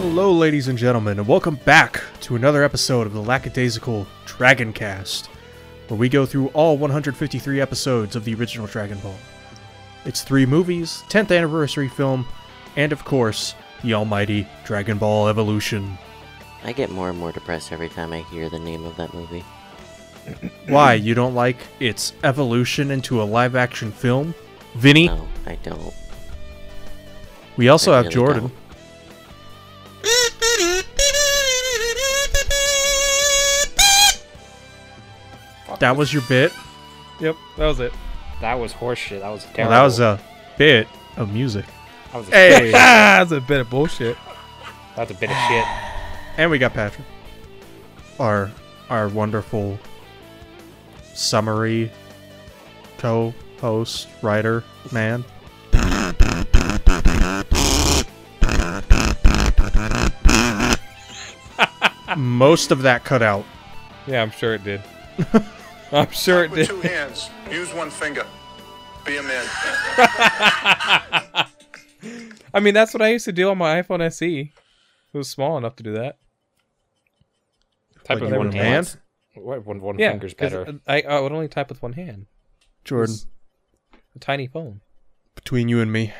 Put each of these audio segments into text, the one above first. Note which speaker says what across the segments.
Speaker 1: Hello, ladies and gentlemen, and welcome back to another episode of the lackadaisical Dragon Cast, where we go through all 153 episodes of the original Dragon Ball. It's three movies, 10th anniversary film, and of course, the almighty Dragon Ball Evolution.
Speaker 2: I get more and more depressed every time I hear the name of that movie.
Speaker 1: Why, you don't like its evolution into a live action film? Vinny?
Speaker 2: No, I don't.
Speaker 1: We also
Speaker 2: I
Speaker 1: have
Speaker 2: really
Speaker 1: Jordan.
Speaker 2: don't.
Speaker 1: That was your bit?
Speaker 3: Yep, that was it.
Speaker 4: That was horseshit. That was oh,
Speaker 1: Well,
Speaker 4: terrible.
Speaker 1: that was a bit of music.
Speaker 4: That was a,
Speaker 1: Hey!
Speaker 3: That's a bit of bullshit.
Speaker 4: That's a bit of shit.
Speaker 1: And we got Patrick. Our our wonderful summary co-host, writer, man. Most of that cut out.
Speaker 3: Yeah, I'm sure it did. I'm sure it
Speaker 5: With
Speaker 3: did.
Speaker 5: two hands. Use one finger. Be a man.
Speaker 3: I mean, that's what I used to do on my iPhone SE. It was small enough to do that.
Speaker 4: Type
Speaker 1: Like
Speaker 4: with
Speaker 1: you
Speaker 4: one hand. What- One, one
Speaker 3: Yeah,
Speaker 4: finger's
Speaker 3: 'cause
Speaker 4: better.
Speaker 3: Uh, I, I would only type with one hand.
Speaker 1: Jordan,
Speaker 3: It's a tiny phone.
Speaker 1: between you and me,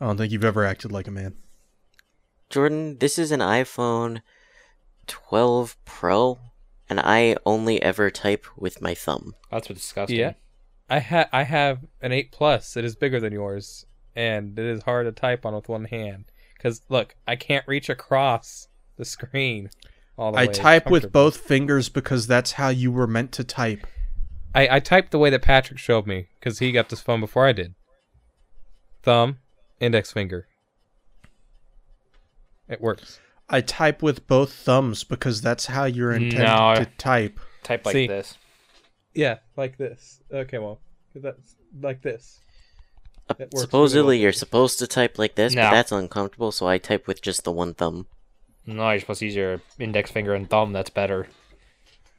Speaker 1: I don't think you've ever acted like a man.
Speaker 2: Jordan, this is an iPhone 12 Pro, and I only ever type with my thumb.
Speaker 4: That's what's disgusting.
Speaker 3: Yeah, I ha- I have an eight plus. It is bigger than yours, and it is hard to type on with one hand. Cause look, I can't reach across the screen. All the
Speaker 1: I
Speaker 3: way
Speaker 1: type with both fingers because that's how you were meant to type.
Speaker 3: I, I typed the way that Patrick showed me because he got this phone before I did. Thumb, index finger. It works.
Speaker 1: I type with both thumbs because that's how you're intended
Speaker 4: No.
Speaker 1: to type.
Speaker 4: Type like
Speaker 3: See.
Speaker 4: this.
Speaker 3: Yeah, like this. Okay, well, that's like this. It
Speaker 2: Supposedly, you're supposed to type like this,
Speaker 4: No.
Speaker 2: but that's uncomfortable, so I type with just the one thumb.
Speaker 4: No, you're supposed to use your index finger and thumb. That's better.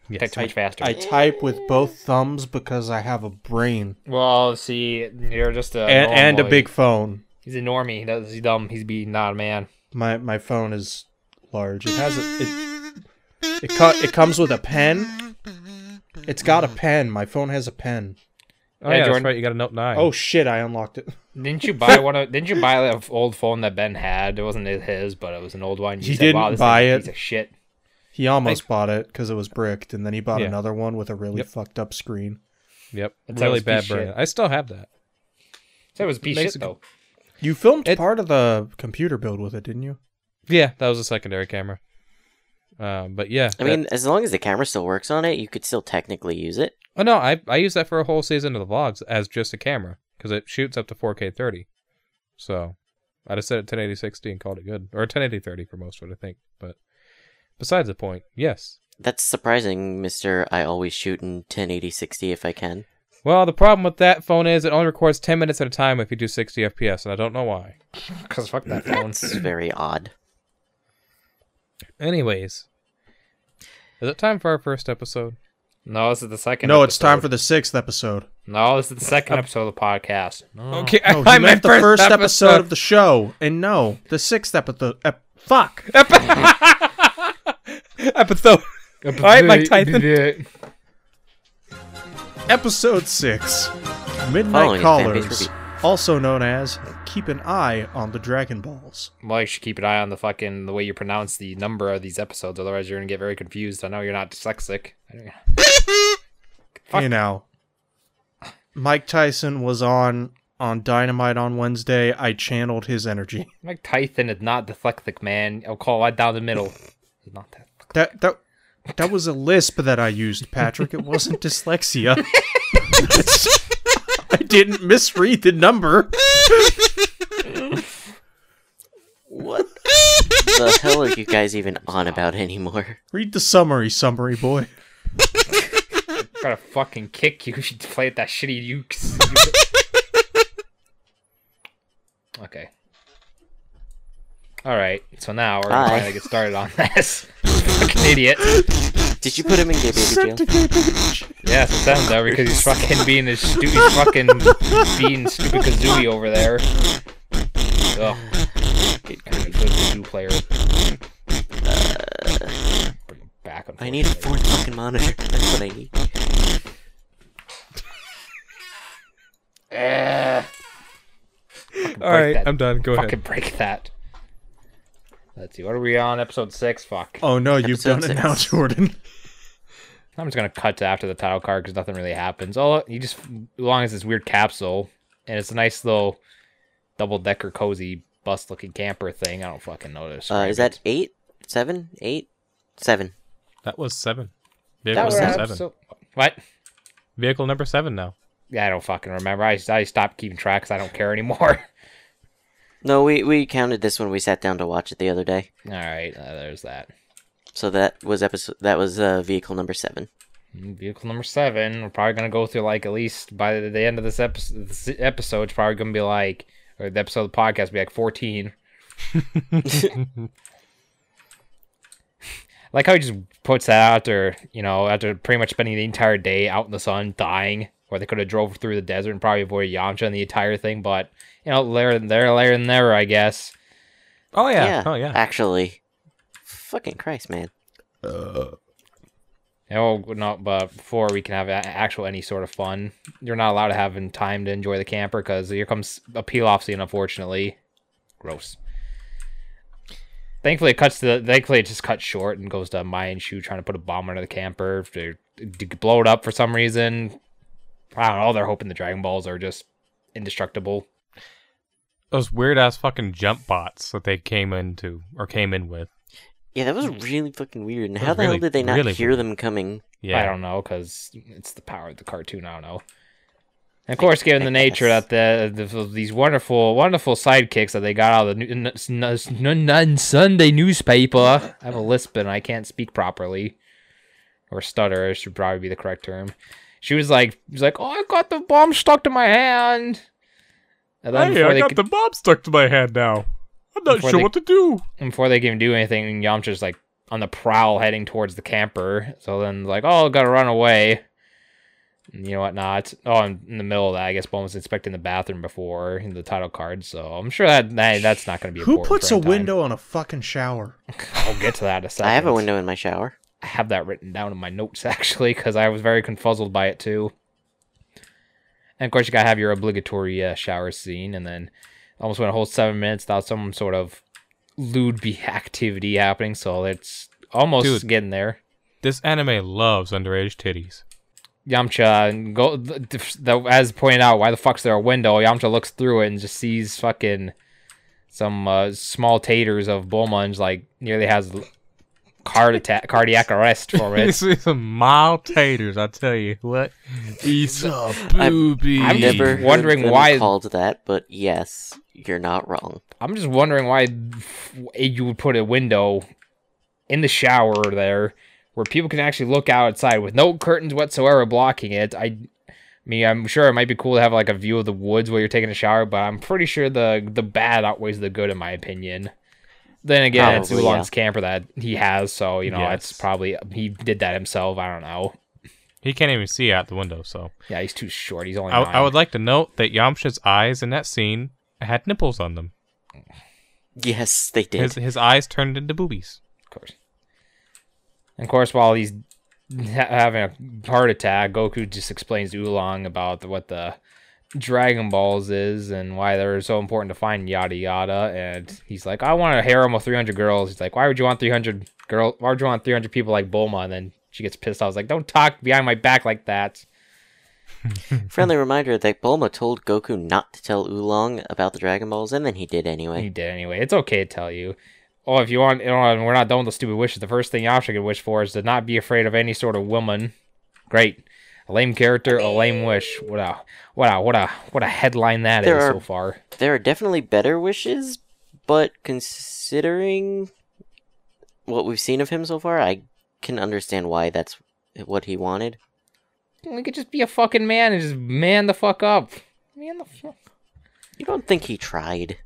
Speaker 3: Yes.
Speaker 4: Type too much faster.
Speaker 1: I type with both thumbs because I have a brain
Speaker 4: well, see, you're just a
Speaker 1: and, and a big phone.
Speaker 4: He's a normie. He's dumb. He's be not a man.
Speaker 1: My my phone is large. It has a, it it co- it comes with a pen. It's got a pen. My phone has a pen.
Speaker 3: Oh
Speaker 4: Yeah,
Speaker 3: yeah,
Speaker 4: Jordan.
Speaker 3: that's right. You got a Note Nine.
Speaker 1: Oh shit! I unlocked it.
Speaker 4: Didn't you buy one of? Didn't you buy an old phone that Ben had? It wasn't his, but it was an old one. You
Speaker 1: He
Speaker 4: said, wow,
Speaker 1: didn't
Speaker 4: this
Speaker 1: buy
Speaker 4: a
Speaker 1: it.
Speaker 4: Piece of shit.
Speaker 1: He almost bought it because it was bricked, and then he bought
Speaker 3: Yeah.
Speaker 1: another one with a really
Speaker 3: Yep.
Speaker 1: fucked up screen.
Speaker 3: yep.
Speaker 4: That's how
Speaker 3: really bad
Speaker 4: piece shit.
Speaker 3: I still have that.
Speaker 4: So it was a piece shit though.
Speaker 1: You filmed
Speaker 3: It-
Speaker 1: part of the computer build with it, didn't you?
Speaker 3: Yeah, that was a secondary camera. Um, but yeah,
Speaker 2: I
Speaker 3: that-
Speaker 2: mean, as long as the camera still works on it, you could still technically use it.
Speaker 3: oh no, I I used that for a whole season of the vlogs as just a camera because it shoots up to 4K 30. So I just set it 1080 60 and called it good, or 1080 30 for most of it, I think. But besides the point, yes.
Speaker 2: That's surprising, Mister. I always shoot in 1080 60 if I can.
Speaker 3: Well, the problem with that phone is it only records 10 minutes at a time if you do 60 FPS, and I don't know why.
Speaker 4: Cause fuck that phone.
Speaker 2: It's very odd.
Speaker 3: Anyways, is it time for our first episode?
Speaker 4: No, this is the second.
Speaker 1: No, it's time for the sixth episode.
Speaker 4: No, this is the second episode of the podcast. No.
Speaker 3: Okay,
Speaker 1: No, he meant the first episode of the show, and no, the sixth episode. Ep- fuck.
Speaker 3: episode. All right, Mike Tyson.
Speaker 1: Episode six. Midnight
Speaker 2: Following
Speaker 1: Callers,
Speaker 2: review.
Speaker 1: Also known as Keep an Eye on the Dragon Balls.
Speaker 4: Well, you should keep an eye on the fucking the way you pronounce the number of these episodes, otherwise you're gonna get very confused. I know you're not dyslexic. Fuck.
Speaker 1: Hey now, Mike Tyson was on on Dynamite on Wednesday. I channeled his energy.
Speaker 4: Mike Tyson is not dyslexic, man. I'll call right down the middle. He's not that.
Speaker 1: That that that was a lisp that I used, Patrick. It wasn't dyslexia. I didn't misread the number.
Speaker 2: What the hell are you guys even on about anymore?
Speaker 1: Read the summary, summary boy.
Speaker 4: I'm gonna fucking kick you. if You play at that shitty ukes. okay. All right. So now we're gonna
Speaker 2: Hi.
Speaker 4: finally get started on this. fucking idiot.
Speaker 2: Did you put him in gay baby jail?
Speaker 4: Yes, it sounds though because he's fucking being a stupid fucking being stupid kazooie over there. Ugh. player. Bring it back.
Speaker 2: I need a fourth fucking monitor. That's what I need.
Speaker 4: Eh.
Speaker 3: All right,
Speaker 4: that.
Speaker 3: I'm done. Go ahead.
Speaker 4: Fucking
Speaker 3: ahead.
Speaker 4: break that. Let's see. What are we on? Episode six. Fuck.
Speaker 1: Oh no, you've
Speaker 2: Episode
Speaker 1: done it now. Jordan.
Speaker 4: I'm just gonna cut to after the title card because nothing really happens. Oh, you just as long as this weird capsule and it's a nice little double decker cozy bus looking camper thing. I don't fucking notice.
Speaker 2: Uh, is that eight, seven, eight, seven?
Speaker 3: That was seven.
Speaker 4: that
Speaker 3: Vehicle
Speaker 4: was
Speaker 3: number seven.
Speaker 4: episode- What?
Speaker 3: Vehicle number seven now.
Speaker 4: Yeah, I don't fucking remember. I, I stopped keeping track because I don't care anymore.
Speaker 2: No, we we counted this when we sat down to watch it the other day.
Speaker 4: All right, uh, there's that.
Speaker 2: So that was episode. That was uh, vehicle number seven.
Speaker 4: Mm, Vehicle number seven. We're probably gonna go through like at least by the, the end of this episode. This episode, it's probably gonna be like, or the episode of the podcast will be like fourteen. like how he just puts that after you know after pretty much spending the entire day out in the sun dying, where they could have drove through the desert and probably avoided Yamcha and the entire thing. But you know, there, there, there, and there, I guess.
Speaker 3: Oh yeah. Oh yeah.
Speaker 2: Actually, fucking Christ, man. Uh.
Speaker 4: Oh no! But before we can have actual any sort of fun, you're not allowed to have in time to enjoy the camper because here comes a peel off scene. Unfortunately, gross. Thankfully, it cuts to. The, thankfully, it just cuts short and goes to Maya and Shu trying to put a bomb under the camper. If they to blow it up for some reason, I don't know. They're hoping the Dragon Balls are just indestructible.
Speaker 3: Those weird ass fucking jump bots that they came into or came in with.
Speaker 2: Yeah, that was hmm. really fucking weird. And how
Speaker 3: was
Speaker 2: the hell did they not
Speaker 3: really
Speaker 2: hear
Speaker 3: weird.
Speaker 2: them coming?
Speaker 3: Yeah.
Speaker 4: I don't know because it's the power of the cartoon. I don't know. And of course, given
Speaker 2: I
Speaker 4: the nature
Speaker 2: guess.
Speaker 4: that the, the these wonderful, wonderful sidekicks that they got out of the new, n- n- n- Sunday newspaper, I have a lisp and I can't speak properly, or stutter should probably be the correct term. She was like, she was like, "Oh, I got the bomb stuck to my hand." And then before, they could,
Speaker 3: bomb stuck to my hand now. I'm not
Speaker 4: Before sure they- what
Speaker 3: to do.
Speaker 4: before they can do anything, Yamcha's like on the prowl heading towards the camper. So then, like, oh, gotta run away. And you know what? Not. Oh, I'm in the middle of that. I guess Bone was inspecting the bathroom before in the title card, so I'm sure that, that that's not going to be.
Speaker 1: A
Speaker 4: reporter.
Speaker 1: Who
Speaker 4: puts
Speaker 1: a
Speaker 4: in time.
Speaker 1: window on a fucking shower?
Speaker 4: I'll get to that in a second.
Speaker 2: I have a window in my shower.
Speaker 4: I have that written down in my notes actually because I was very confuzzled by it too. And of course, you gotta have your obligatory uh, shower scene, and then almost went a whole seven minutes without some sort of lewd be activity happening. So it's almost
Speaker 3: Dude.
Speaker 4: getting there.
Speaker 3: This anime loves underage titties.
Speaker 4: Yamcha and go the, the, as pointed out. Why the fuck's there a window? Yamcha looks through it and just sees fucking some uh, small taters of Bulma like nearly has heart attack, cardiac arrest for it.
Speaker 3: This is some mild taters, I tell you what. He's a booby.
Speaker 4: I'm
Speaker 2: Never
Speaker 4: just
Speaker 2: heard
Speaker 4: wondering
Speaker 2: them
Speaker 4: why-
Speaker 2: called that, but yes, you're not wrong.
Speaker 4: I'm just wondering why you would put a window in the shower there where people can actually look outside with no curtains whatsoever blocking it. I, I mean, I'm sure it might be cool to have like a view of the woods while you're taking a shower, but I'm pretty sure the the bad outweighs the good in my opinion. Then again, it's
Speaker 2: Probably,
Speaker 4: Oolong's camper that he has, so you know
Speaker 3: Yes.
Speaker 4: it's probably he did that himself. I don't know.
Speaker 3: He can't even see out the window, so.
Speaker 4: Yeah, he's too short. He's only.
Speaker 3: I,
Speaker 4: nine.
Speaker 3: I would like to note that Yamcha's eyes in that scene had nipples on them.
Speaker 2: Yes, they did.
Speaker 3: His, his eyes turned into boobies.
Speaker 4: of course. And of course, while he's ha- having a heart attack, Goku just explains to Oolong about the, what the Dragon Balls is and why they're so important to find, yada yada. And he's like, I want a harem of 300 girls. He's like, why would you want 300 girl? Why would you want 300 people like Bulma? And then she gets pissed. I was like, don't talk behind my back like that.
Speaker 2: Friendly reminder that Bulma told Goku not to tell Oolong about the Dragon Balls, and then he did anyway.
Speaker 4: He did anyway. It's okay to tell you. Oh, if you want, you know, we're not done with the stupid wishes. The first thing Yamcha could wish for is to not be afraid of any sort of woman. Great, a lame character, a lame wish. What a, what a, what a, what a headline that is
Speaker 2: There are-
Speaker 4: so far.
Speaker 2: There are definitely better wishes, but considering what we've seen of him so far, I can understand why that's what he wanted.
Speaker 4: We could just be a fucking man and just man the fuck up. Man the fuck.
Speaker 2: You don't think he tried?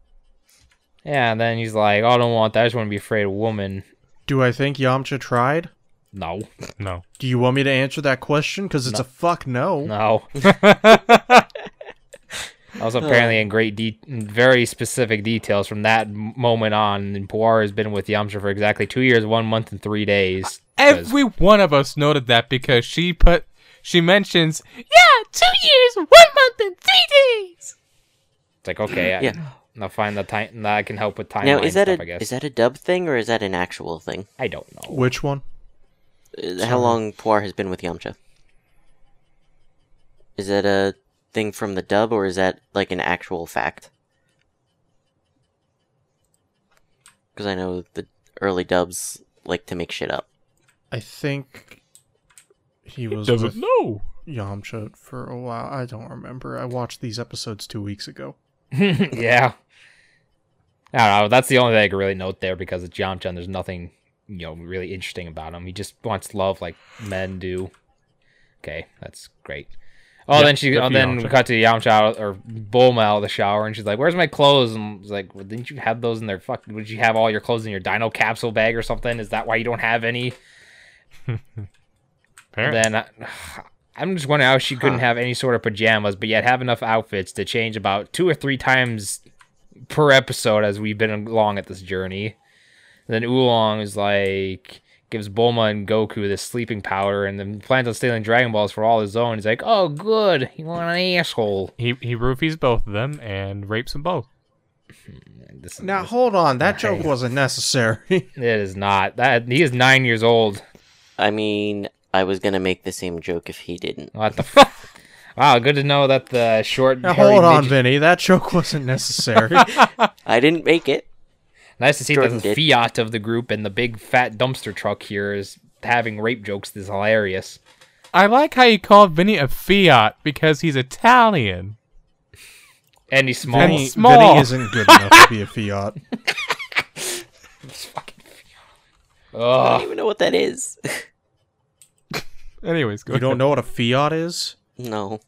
Speaker 4: Yeah, and then he's like, "Oh, I don't want that. I just want to be afraid of woman."
Speaker 1: Do I think Yamcha tried?
Speaker 4: No,
Speaker 3: No.
Speaker 1: Do you want me to answer that question? Because it's a fuck no.
Speaker 4: no. I was apparently, in great, de- very specific details from that moment on, and Puar has been with Yamcha for exactly two years, one month, and three days. 'Cause-
Speaker 3: Every one of us noted that because she put she mentions yeah two years one month and three days.
Speaker 4: It's like okay, I,
Speaker 2: Yeah.
Speaker 4: I'll find the time that I can help with timeline
Speaker 2: Now, is that
Speaker 4: stuff.
Speaker 2: a
Speaker 4: I guess
Speaker 2: is that a dub thing or is that an actual thing?
Speaker 4: I don't know.
Speaker 1: Which one?
Speaker 2: Uh, How long Puar has been with Yamcha? Is that a thing from the dub or is that like an actual fact? Because I know the early dubs like to make shit up.
Speaker 1: I think he was
Speaker 3: Doesn't
Speaker 1: with
Speaker 3: know.
Speaker 1: Yamcha for a while. I don't remember. I watched these episodes two weeks ago.
Speaker 4: yeah. I don't know. That's the only thing I can really note there because it's Yamcha and there's nothing, you know, really interesting about him. He just wants love like men do. Okay, that's great. Oh, then she, oh, then we cut to Yamcha out, or Bulma out of the shower, and she's like, "Where's my clothes?" And I was like, well, "Didn't you have those in there? Fuck, would you have all your clothes in your Dino capsule bag or something? Is that why you don't have any?"
Speaker 3: Apparently.
Speaker 4: Then uh, I, I'm just wondering how she couldn't have any sort of pajamas, but yet have enough outfits to change about two or three times per episode as we've been along at this journey. then Oolong is like gives Bulma and Goku this sleeping powder, and then plans on stealing Dragon Balls for all his own. He's like, "Oh, good, you want an asshole."
Speaker 3: he he roofies both of them and rapes them both.
Speaker 4: Hmm, this is,
Speaker 1: Now hold on, that joke wasn't necessary.
Speaker 4: it is not that he is nine years old.
Speaker 2: I mean, I was gonna make the same joke if he didn't.
Speaker 4: What the? F- wow, good to know that the short.
Speaker 1: now hold on,
Speaker 4: midget-
Speaker 1: Vinny. That joke wasn't necessary.
Speaker 2: I didn't make it.
Speaker 4: Nice to see
Speaker 2: Jordan
Speaker 4: that the
Speaker 2: did.
Speaker 4: fiat of the group and the big fat dumpster truck here is having rape jokes. This is hilarious.
Speaker 3: I like how you called Vinny a fiat because he's Italian.
Speaker 4: And he's small.
Speaker 1: Vinny,
Speaker 3: Small.
Speaker 1: Vinny isn't good enough to be a Fiat.
Speaker 2: I
Speaker 4: Ugh.
Speaker 2: don't even know what that is.
Speaker 3: Anyways, go
Speaker 1: You don't know what a Fiat is?
Speaker 2: no.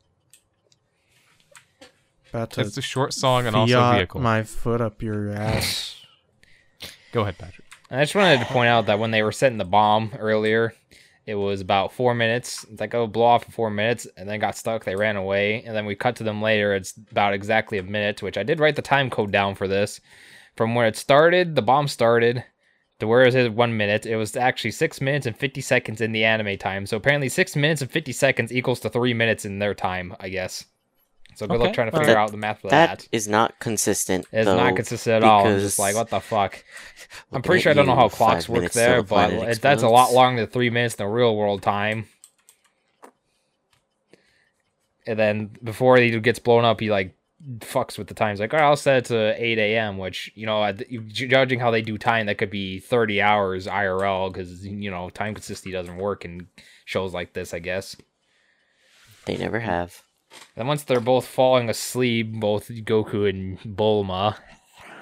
Speaker 1: About to
Speaker 3: It's a short song and also
Speaker 1: Fiat
Speaker 3: vehicle.
Speaker 1: my foot up your ass.
Speaker 3: Go ahead, Patrick.
Speaker 4: I just wanted to point out that when they were setting the bomb earlier, it was about four minutes. It's like, oh, blow off for four minutes, and then got stuck. They ran away, and then we cut to them later. It's about exactly a minute, which I did write the time code down for this. From where it started, the bomb started, to where it said one minute, it was actually six minutes and 50 seconds in the anime time. So apparently, six minutes and 50 seconds equals to three minutes in their time, I guess. So good luck trying to
Speaker 3: well,
Speaker 4: figure
Speaker 2: that-
Speaker 4: out the math for
Speaker 2: That
Speaker 4: that.
Speaker 2: is not consistent.
Speaker 4: It's
Speaker 2: though,
Speaker 4: not consistent at all. I'm just
Speaker 2: because
Speaker 4: like, what the fuck? I'm pretty
Speaker 2: at
Speaker 4: sure I don't know how clocks work there,
Speaker 2: the
Speaker 4: but it, that's a lot longer than three minutes in the real world time. And then before he gets blown up, he like fucks with the times. Like, all right, I'll set it to 8 a.m., which, you know, judging how they do time, that could be 30 hours IRL because, you know, time consistency doesn't work in shows like this, I guess.
Speaker 2: They never have.
Speaker 4: And once they're both falling asleep, both Goku and Bulma,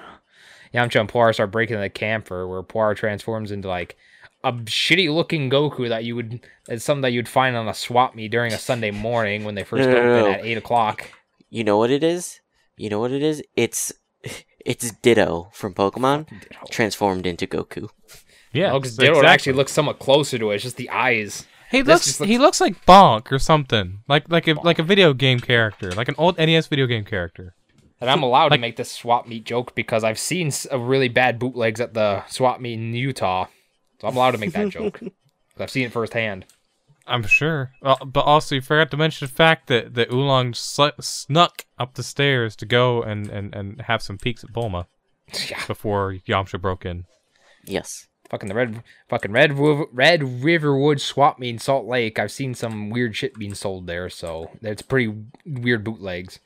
Speaker 4: Yamcha and Puar start breaking the camphor, where Puar transforms into like a shitty looking Goku that you would it's something that you'd find on a swap meet during a Sunday morning when they first
Speaker 2: No, no,
Speaker 4: open
Speaker 2: no.
Speaker 4: at eight o'clock.
Speaker 2: You know what it is? You know what it is? It's it's Ditto from Pokemon transformed into Goku.
Speaker 3: Yeah,
Speaker 4: Oh, because
Speaker 3: so
Speaker 4: Ditto
Speaker 3: exactly.
Speaker 4: actually looks somewhat closer to it. It's just the eyes.
Speaker 3: He
Speaker 4: this
Speaker 3: looks, he looks like Bonk or something, like like a like a video game character, like an old NES video game character.
Speaker 4: And I'm allowed
Speaker 3: Like-
Speaker 4: to make this swap meet joke because I've seen s- a really bad bootlegs at the swap meet in Utah. So I'm allowed to make that joke. 'Cause I've seen it firsthand.
Speaker 3: I'm sure, well, but also you forgot to mention the fact that that Oolong sl- snuck up the stairs to go and, and, and have some peeks at Bulma
Speaker 4: yeah.
Speaker 3: before Yamcha broke in.
Speaker 2: Yes.
Speaker 4: Fucking the red, fucking red, River, red Riverwood swap meet in Salt Lake. I've seen some weird shit being sold there, so it's pretty weird bootlegs.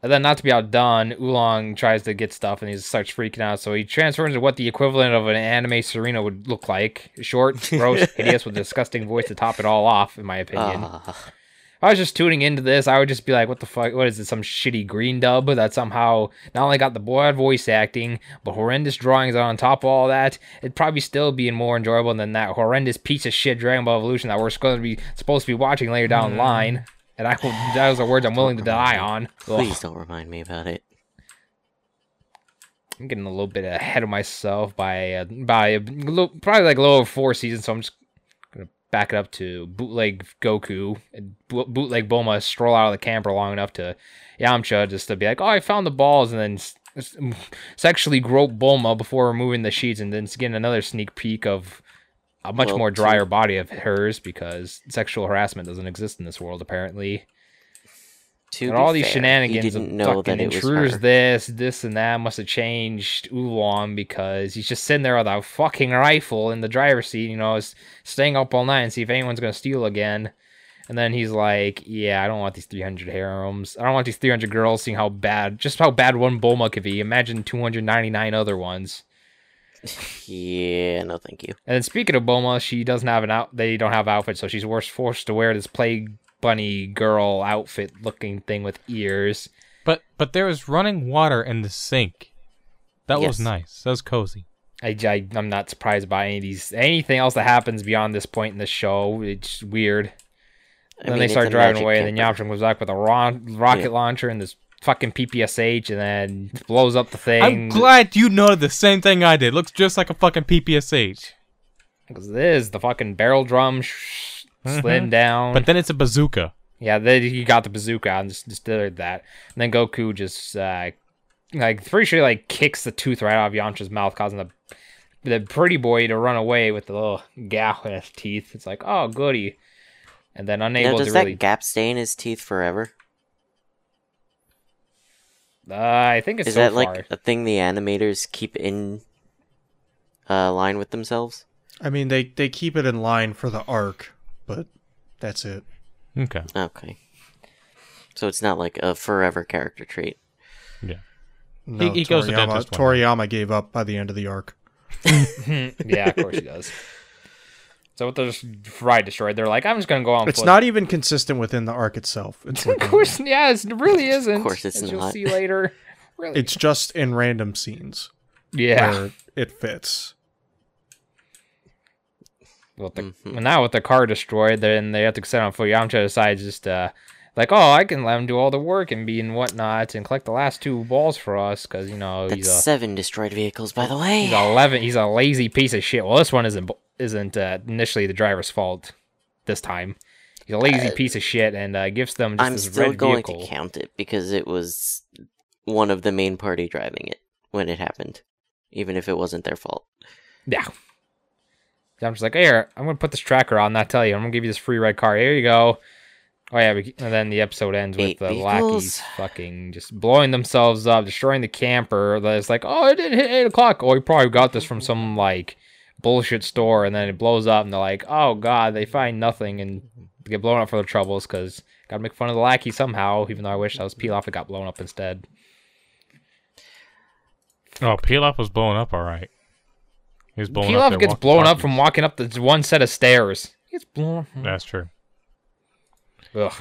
Speaker 4: And then, not to be outdone, Oolong tries to get stuff and he starts freaking out. So he transforms into what the equivalent of an anime Serena would look like: short, gross, hideous, with a disgusting voice to top it all off. In my opinion,
Speaker 2: ah.
Speaker 4: if I was just tuning into this, I would just be like, "What the fuck? What is it? Some shitty green dub that somehow not only got the bad voice acting, but horrendous drawings on top of all that? It'd probably still be more enjoyable than that horrendous piece of shit Dragon Ball Evolution that we're going to be supposed to be watching later down the mm. line." And I will, those are words I'm willing to die on. Ugh.
Speaker 2: please don't remind me about it.
Speaker 4: I'm getting a little bit ahead of myself by uh, by a little, probably like a little over four seasons, so I'm just gonna back it up to bootleg Goku and bootleg Bulma stroll out of the camper long enough to Yamcha just to be like, oh, I found the balls, and then sexually grope Bulma before removing the sheets, and then getting another sneak peek of a much
Speaker 2: Well,
Speaker 4: more drier body of hers because sexual harassment doesn't exist in this world apparently.
Speaker 2: To
Speaker 4: And all these
Speaker 2: fair,
Speaker 4: shenanigans
Speaker 2: he didn't know that it was
Speaker 4: intruders
Speaker 2: her.
Speaker 4: this, this, and that must have changed Oolong because he's just sitting there with a fucking rifle in the driver's seat, you know, is staying up all night and see if anyone's gonna steal again. And then he's like, "Yeah, I don't want these 300 harems. I don't want these 300 girls seeing how bad, just how bad one Bulma could be. Imagine 299 other ones."
Speaker 2: Yeah, no, thank you.
Speaker 4: And then speaking of Bulma, she doesn't have an out. They don't have outfits, so she's forced forced to wear this plague bunny girl outfit looking thing with ears.
Speaker 3: But but there was running water in the sink. That was nice. That was cozy.
Speaker 4: I, I I'm not surprised by any of these anything else that happens beyond this point in the show. It's weird.
Speaker 2: I
Speaker 4: then
Speaker 2: mean,
Speaker 4: they start driving
Speaker 2: magic
Speaker 4: away, and then
Speaker 2: camper.
Speaker 4: Yamcha comes back with a ron- rocket
Speaker 2: Yeah.
Speaker 4: launcher and this fucking PPSH, and then blows up the thing.
Speaker 3: I'm glad you noted the same thing I did. Looks just like a fucking PPSH.
Speaker 4: because this is the fucking barrel drum sh- slid down.
Speaker 3: But then it's a bazooka.
Speaker 4: Yeah, then he got the bazooka and just, just did that. And then Goku just uh like pretty sure he, like kicks the tooth right out of Yamcha's mouth, causing the the pretty boy to run away with the little gap in his teeth. It's like, oh goody. And then unable
Speaker 2: Now,
Speaker 4: unable
Speaker 2: does
Speaker 4: to
Speaker 2: that
Speaker 4: really
Speaker 2: gap stay in his teeth forever?
Speaker 4: Uh, I think it's
Speaker 2: Is
Speaker 4: so
Speaker 2: that
Speaker 4: far.
Speaker 2: like a thing the animators keep in uh, line with themselves?
Speaker 1: I mean, they they keep it in line for the arc, but that's it.
Speaker 3: Okay.
Speaker 2: Okay. So it's not like a forever character trait. Yeah.
Speaker 1: No,
Speaker 3: he goes to
Speaker 1: Toriyama,
Speaker 3: dentist one day.
Speaker 1: Toriyama gave up by the end of the arc.
Speaker 4: yeah, of course he does. So with the ride destroyed, they're like, I'm just gonna go on
Speaker 1: It's
Speaker 4: foot.
Speaker 1: not even consistent within the arc itself. It's
Speaker 4: Of
Speaker 1: like,
Speaker 4: course, yeah, it really isn't.
Speaker 2: Of course it's
Speaker 4: as You'll see later. Really,
Speaker 1: it's just in random scenes
Speaker 4: yeah.
Speaker 1: where it fits.
Speaker 4: Well, the,
Speaker 2: Mhm.
Speaker 4: now with the car destroyed, then they have to set on foot. Yamcha decides just uh, like, oh, I can let him do all the work and be and whatnot and collect the last two balls for us because you know
Speaker 2: That's
Speaker 4: he's a
Speaker 2: seven destroyed vehicles, by the way.
Speaker 4: he's eleven. He's a lazy piece of shit. Well, this one isn't isn't uh, initially the driver's fault. This time, he's a lazy piece of shit and uh, gives them just
Speaker 2: I'm
Speaker 4: this
Speaker 2: still
Speaker 4: red
Speaker 2: going
Speaker 4: vehicle.
Speaker 2: to count it because it was one of the main party driving it when it happened, even if it wasn't their fault.
Speaker 4: Yeah. I'm just like, here, I'm gonna put this tracker on, not tell you. I'm gonna give you this free red car. Here you go. Oh yeah, we, and then the episode ends with
Speaker 2: Eight
Speaker 4: the
Speaker 2: vehicles.
Speaker 4: lackeys fucking just blowing themselves up, destroying the camper. It's like, oh, it didn't hit eight o'clock. Oh, we probably got this from some like bullshit store, and then it blows up, and they're like, oh god, they find nothing and get blown up for their troubles because gotta make fun of the lackey somehow. Even though I wish that was Pilaf that got blown up instead.
Speaker 3: Oh, Pilaf was blown up all right. He was blowing up.
Speaker 4: Pilaf gets blown up from walking up the one set of stairs. He gets blown.
Speaker 3: That's true.
Speaker 4: Ugh.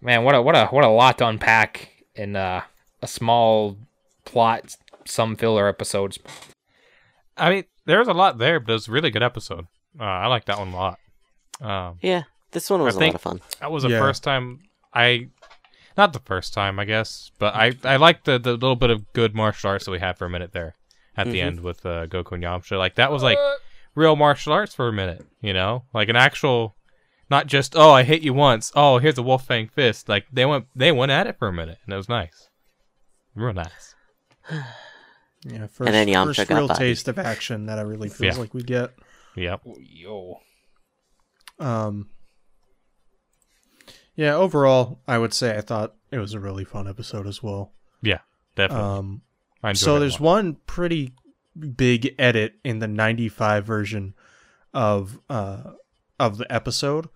Speaker 4: Man, what a what a what a lot to unpack in uh, a small plot, some filler episodes.
Speaker 3: I mean, there was a lot there, but it was a really good episode. Uh, I like that one a lot. Um,
Speaker 2: Yeah, this one was a
Speaker 3: think-
Speaker 2: lot of fun.
Speaker 3: that was the
Speaker 1: Yeah.
Speaker 3: first time I, not the first time, I guess, but I I liked the the little bit of good martial arts that we had for a minute there at the
Speaker 2: Mhm.
Speaker 3: end with uh, Goku and Yamcha. Like that was like real martial arts for a minute, you know, like an actual, not just oh I hit you once, oh here's a wolf fang fist. Like they went they went at it for a minute, and it was nice, real nice.
Speaker 1: Yeah, first,
Speaker 2: then Yamcha
Speaker 1: first real
Speaker 2: bodied.
Speaker 1: taste of action that I really feels
Speaker 3: Yeah.
Speaker 1: like we get.
Speaker 3: Yep.
Speaker 4: Yo.
Speaker 1: Um, yeah, overall, I would say I thought it was a really fun episode as well.
Speaker 3: Yeah, definitely.
Speaker 1: Um, so there's
Speaker 3: lot.
Speaker 1: one pretty big edit in the 95 version of uh of the episode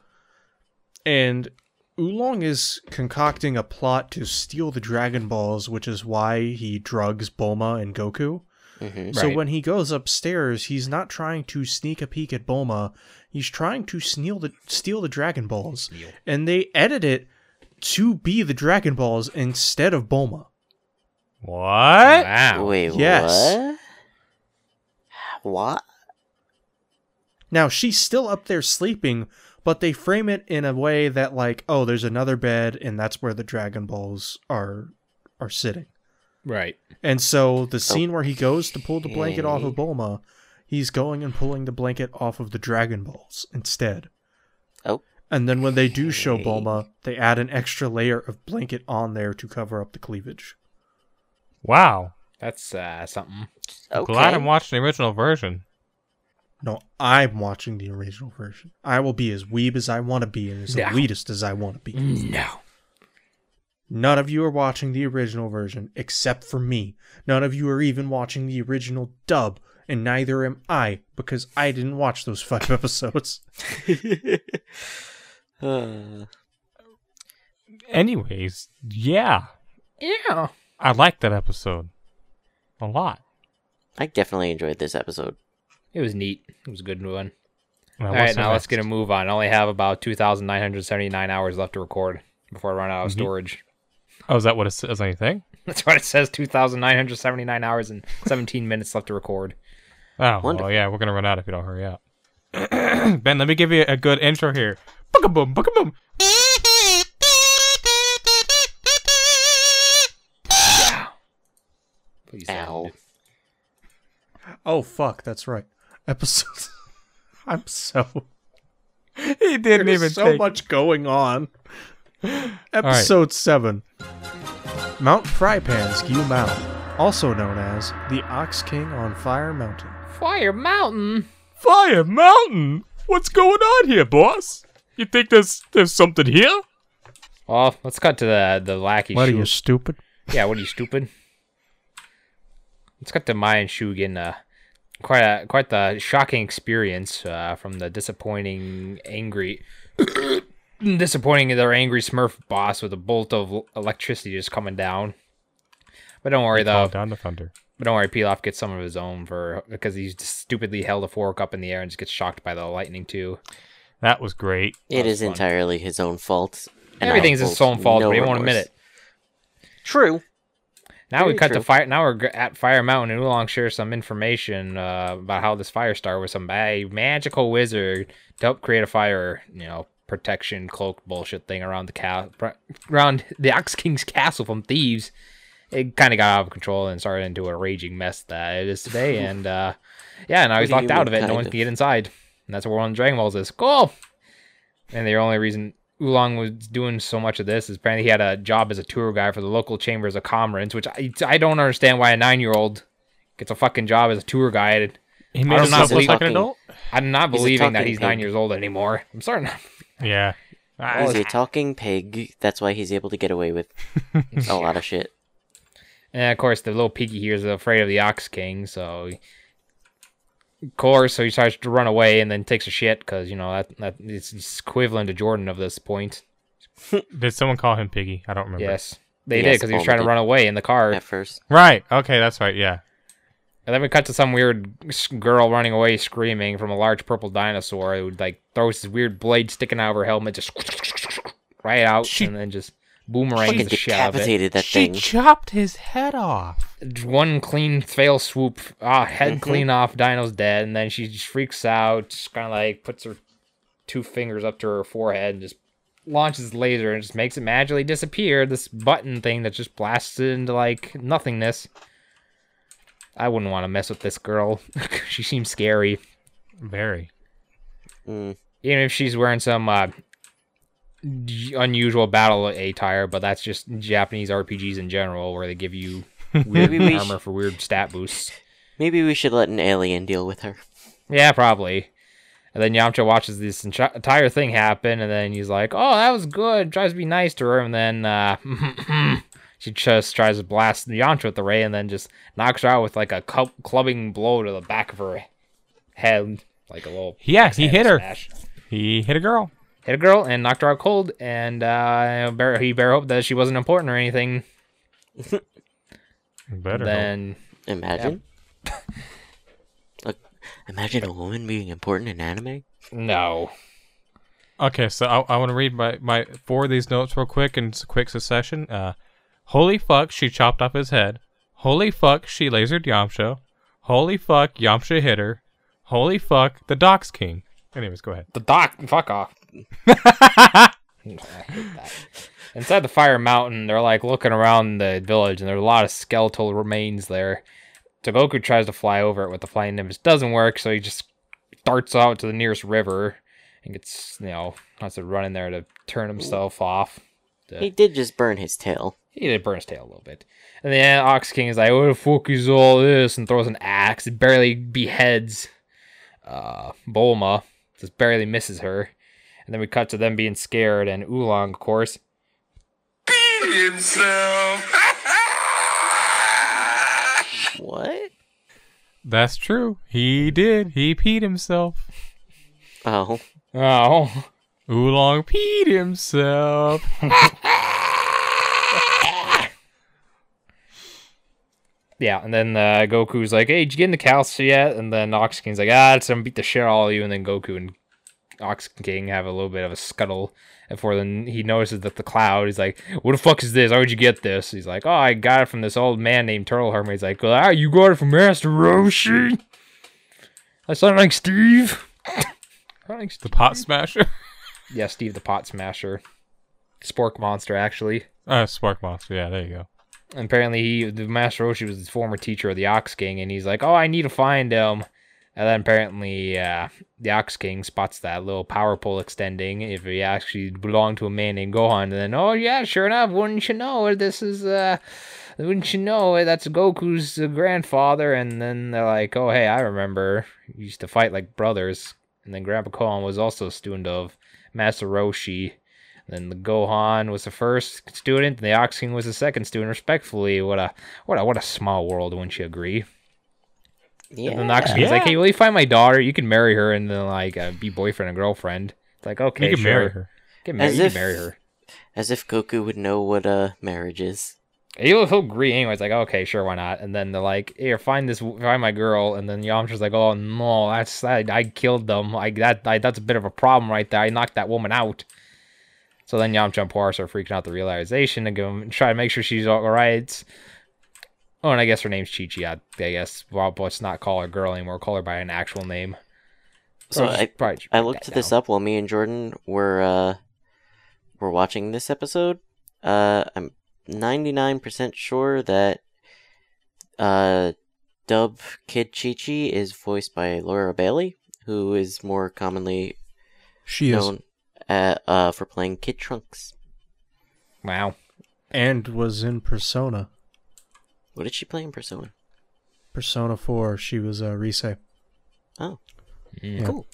Speaker 1: and Oolong is concocting a plot to steal the Dragon Balls, which is why he drugs Bulma and Goku.
Speaker 2: hmm
Speaker 1: So
Speaker 4: Right.
Speaker 1: when he goes upstairs, he's not trying to sneak a peek at Bulma. He's trying to steal the steal the Dragon Balls, and they edit it to be the Dragon Balls instead of Bulma.
Speaker 3: What?
Speaker 4: Wow.
Speaker 2: Wait,
Speaker 1: Yes.
Speaker 2: what? What?
Speaker 1: Now she's still up there sleeping, but they frame it in a way that like, oh, there's another bed, and that's where the Dragon Balls are are sitting.
Speaker 4: Right.
Speaker 1: And so the scene where he goes to pull the blanket off of
Speaker 2: Okay.
Speaker 1: Bulma, he's going and pulling the blanket off of the Dragon Balls instead.
Speaker 2: Oh.
Speaker 1: And then when they do show
Speaker 2: Okay.
Speaker 1: Bulma, they add an extra layer of blanket on there to cover up the cleavage.
Speaker 3: Wow.
Speaker 4: That's uh, something.
Speaker 2: Okay.
Speaker 3: Glad I'm watching the original version.
Speaker 1: No, I'm watching the original version. I will be as weeb as I want to be and as
Speaker 4: No.
Speaker 1: elitist as I want to be.
Speaker 4: No.
Speaker 1: None of you are watching the original version except for me. None of you are even watching the original dub, and neither am I because I didn't watch those five episodes.
Speaker 2: Uh,
Speaker 3: Anyways, yeah.
Speaker 4: Yeah.
Speaker 3: I liked that episode. A lot.
Speaker 2: I definitely enjoyed this episode.
Speaker 4: It was neat. It was a good one.
Speaker 3: Now,
Speaker 4: All
Speaker 3: what's
Speaker 4: right,
Speaker 3: the
Speaker 4: now let's get a move on. I only have about 2,979 hours left to record before I run out of
Speaker 3: Mhm.
Speaker 4: storage.
Speaker 3: Oh, is that what it says on your thing?
Speaker 4: That's what it says 2,979 hours and 17 minutes left to record.
Speaker 3: Oh,
Speaker 2: Wonderful.
Speaker 3: well, yeah, we're gonna run out if you don't hurry up. ben, let me give you a good intro here. Booga boom, booga boom.
Speaker 2: Ow.
Speaker 1: Oh fuck, that's right. Episode. I'm so.
Speaker 3: He didn't
Speaker 1: There's
Speaker 3: even
Speaker 1: so
Speaker 3: take.
Speaker 1: much going on. Episode seven. Mount Frypan Skew Mountain, also known as the Ox King on Fire Mountain.
Speaker 4: Fire Mountain.
Speaker 3: Fire Mountain. What's going on here, boss? You think there's there's something here?
Speaker 4: Well, let's cut to the the lackey
Speaker 1: What are you stupid?
Speaker 4: Yeah, what are you stupid? Let's cut to Mayan and Shugen. Uh, quite a quite the shocking experience uh, from the disappointing, angry, disappointing their angry Smurf boss with a bolt of electricity just coming down. But don't worry though.
Speaker 3: Down the thunder.
Speaker 4: But don't worry, Pilaf gets some of his own for because he's just stupidly held a fork up in the air and just gets shocked by the lightning too.
Speaker 3: That was great.
Speaker 2: It
Speaker 4: was
Speaker 2: is
Speaker 4: fun.
Speaker 2: entirely his own fault. and
Speaker 4: Everything's his own fault,
Speaker 2: no
Speaker 4: but he won't
Speaker 2: remorse.
Speaker 4: admit it.
Speaker 2: True.
Speaker 4: Now we
Speaker 2: Very
Speaker 4: cut to fire. Now we're at Fire Mountain, and Oolong shares some information uh, about how this fire started with some magical wizard to help create a fire, you know, protection cloak bullshit thing around the ca- around the Ox King's castle from thieves. It kind of got out of control and started into a raging mess that it is today. and uh, yeah, now he's locked out of it. No one can get inside, and that's where one of the Dragon Balls is. Cool. And the only reason Oolong was doing so much of this is apparently he had a job as a tour guide for the local chambers of commerce, which I, I don't understand why a nine year old gets a fucking job as a tour guide.
Speaker 3: He
Speaker 4: I
Speaker 3: made
Speaker 4: don't know,
Speaker 3: himself look
Speaker 2: he's
Speaker 3: like an
Speaker 2: talking-
Speaker 3: adult.
Speaker 4: I'm not
Speaker 2: He's
Speaker 4: believing that
Speaker 2: talking
Speaker 4: he's nine years old anymore. I'm starting. To,
Speaker 3: Yeah. Ah,
Speaker 2: He's a talking pig. That's why he's able to get away with a lot of shit.
Speaker 4: and of course, the little piggy here is afraid of the Ox King, so he- of course, so he starts to run away and then takes a shit because you know that that it's, it's equivalent to Jordan of this point.
Speaker 3: Did someone call him Piggy? I don't remember.
Speaker 4: Yes, they did because he was trying to run away in the car.
Speaker 2: At first.
Speaker 3: Right. Okay, that's right. Yeah.
Speaker 4: And then we cut to some weird girl running away screaming from a large purple dinosaur who would like throws this weird blade sticking out of her helmet just right out
Speaker 3: She-
Speaker 4: and then just boomerangs
Speaker 2: Fucking
Speaker 4: the shit out of it.
Speaker 2: decapitated that
Speaker 3: she
Speaker 2: thing.
Speaker 3: chopped his head off.
Speaker 4: One clean fail swoop, ah, head
Speaker 2: Mhm.
Speaker 4: clean off, Dino's dead, and then she just freaks out, just kind of like puts her two fingers up to her forehead and just launches the laser and just makes it magically disappear. This button thing that just blasts it into like nothingness. I wouldn't want to mess with this girl. she seems scary.
Speaker 3: Very.
Speaker 2: Mm.
Speaker 4: even if she's wearing some uh, d- unusual battle attire, but that's just Japanese RPGs in general, where they give you weird
Speaker 2: we
Speaker 4: armor
Speaker 2: sh-
Speaker 4: for weird stat boosts.
Speaker 2: Maybe we should let an alien deal with her.
Speaker 4: Yeah, probably. And then Yamcha watches this entire thing happen, and then he's like, "Oh, that was good." Tries to be nice to her, and then uh, she just tries to blast Yamcha with the ray, and then just knocks her out with like a cu- clubbing blow to the back of her head, like a little
Speaker 3: Yeah, he
Speaker 4: head
Speaker 3: hit her.
Speaker 4: smash.
Speaker 3: He hit a girl.
Speaker 4: Hit a girl and knocked her out cold, and uh, bear, he bear hope that she wasn't important or anything.
Speaker 3: Better. than
Speaker 4: then
Speaker 2: Imagine. Like, imagine a woman being important in anime.
Speaker 4: no,
Speaker 3: Okay, so I, I want to read my, my four of these notes real quick in quick succession. Uh, holy fuck, she chopped off his head. Holy fuck, she lasered Yamcha. Holy fuck, Yamcha hit her. Holy fuck, the Dox King. Anyways, go ahead.
Speaker 4: the doc, fuck off. I hate that. Inside the fire mountain, they're like looking around the village, and there's a lot of skeletal remains there. So Goku tries to fly over it with the flying nimbus. Doesn't work, so he just darts out to the nearest river and gets, you know, has to run in there to turn himself off. To-
Speaker 2: He did just burn his tail.
Speaker 4: he did burn his tail a little bit. And then Ox King is like, what the fuck is all this? And throws an axe. It barely beheads uh, Bulma. Just barely misses her. And then we cut to them being scared. And Oolong, of course,
Speaker 2: What?
Speaker 3: That's true. He did. He peed himself.
Speaker 2: Oh,
Speaker 4: oh,
Speaker 3: Oolong peed himself.
Speaker 4: yeah. And then uh, Goku's like, hey, did you get in the castle yet? And then Ox King's like, ah, it's gonna beat the shit out of you. And then Goku and Ox King have a little bit of a scuttle. Before then he notices that the cloud he's like, what the fuck is this? How would you get this? He's like, oh, I got it from this old man named Turtle Hermit. He's like, ah, you got it from Master Roshi. I sound like Steve. Like
Speaker 3: The pot smasher.
Speaker 4: Yeah, Steve the Pot Smasher. Spork Monster, actually.
Speaker 3: Uh, Spark Monster. Yeah, there you go.
Speaker 4: And apparently, he, the Master Roshi was his former teacher of the Ox King, and he's like, "Oh, I need to find him." And then apparently, uh, the Ox King spots that little power pole extending. If he actually belonged to a man named Gohan, and then, oh yeah, sure enough, wouldn't you know? This is, uh, wouldn't you know it? That's Goku's grandfather. And then they're like, oh hey, I remember. Used to fight like brothers. And then Grandpa Gohan was also a student of Master Roshi. Then the Gohan was the first student, and the Ox King was the second student, respectfully. What a what a what a small world, wouldn't you agree?
Speaker 2: Yeah.
Speaker 4: And then the Ox King's like, "Hey, will you find my daughter? You can marry her, and then like uh, be boyfriend and girlfriend." It's like, okay,
Speaker 3: you can
Speaker 4: sure.
Speaker 3: marry her.
Speaker 4: Get married.
Speaker 2: As
Speaker 4: You
Speaker 2: if-
Speaker 4: can marry her.
Speaker 2: As if Goku would know what a marriage is.
Speaker 4: He'll, he'll agree anyway. It's like, okay, sure, why not? And then they're like, here, find this, find my girl. And then Yamcha's like, oh no, that's I, I killed them. Like that, I, that's a bit of a problem right there. I knocked that woman out. So then Yamcha and Poros are freaking out the realization and go and try to make sure she's all right. Oh, and I guess her name's Chi Chi. I, I guess. Well, let's not call her girl anymore. Call her by an actual name.
Speaker 2: So I,
Speaker 4: probably
Speaker 2: I looked this
Speaker 4: down.
Speaker 2: up while me and Jordan were uh were watching this episode. Uh, I'm 99% sure that uh Dub Kid Chi Chi is voiced by Laura Bailey, who is more commonly
Speaker 1: She is.
Speaker 2: known uh, uh for playing Kid Trunks.
Speaker 4: Wow.
Speaker 1: And was in Persona.
Speaker 2: What did she play in Persona?
Speaker 1: Persona 4, she was uh, Rise.
Speaker 2: Oh,
Speaker 4: Mm.
Speaker 2: cool.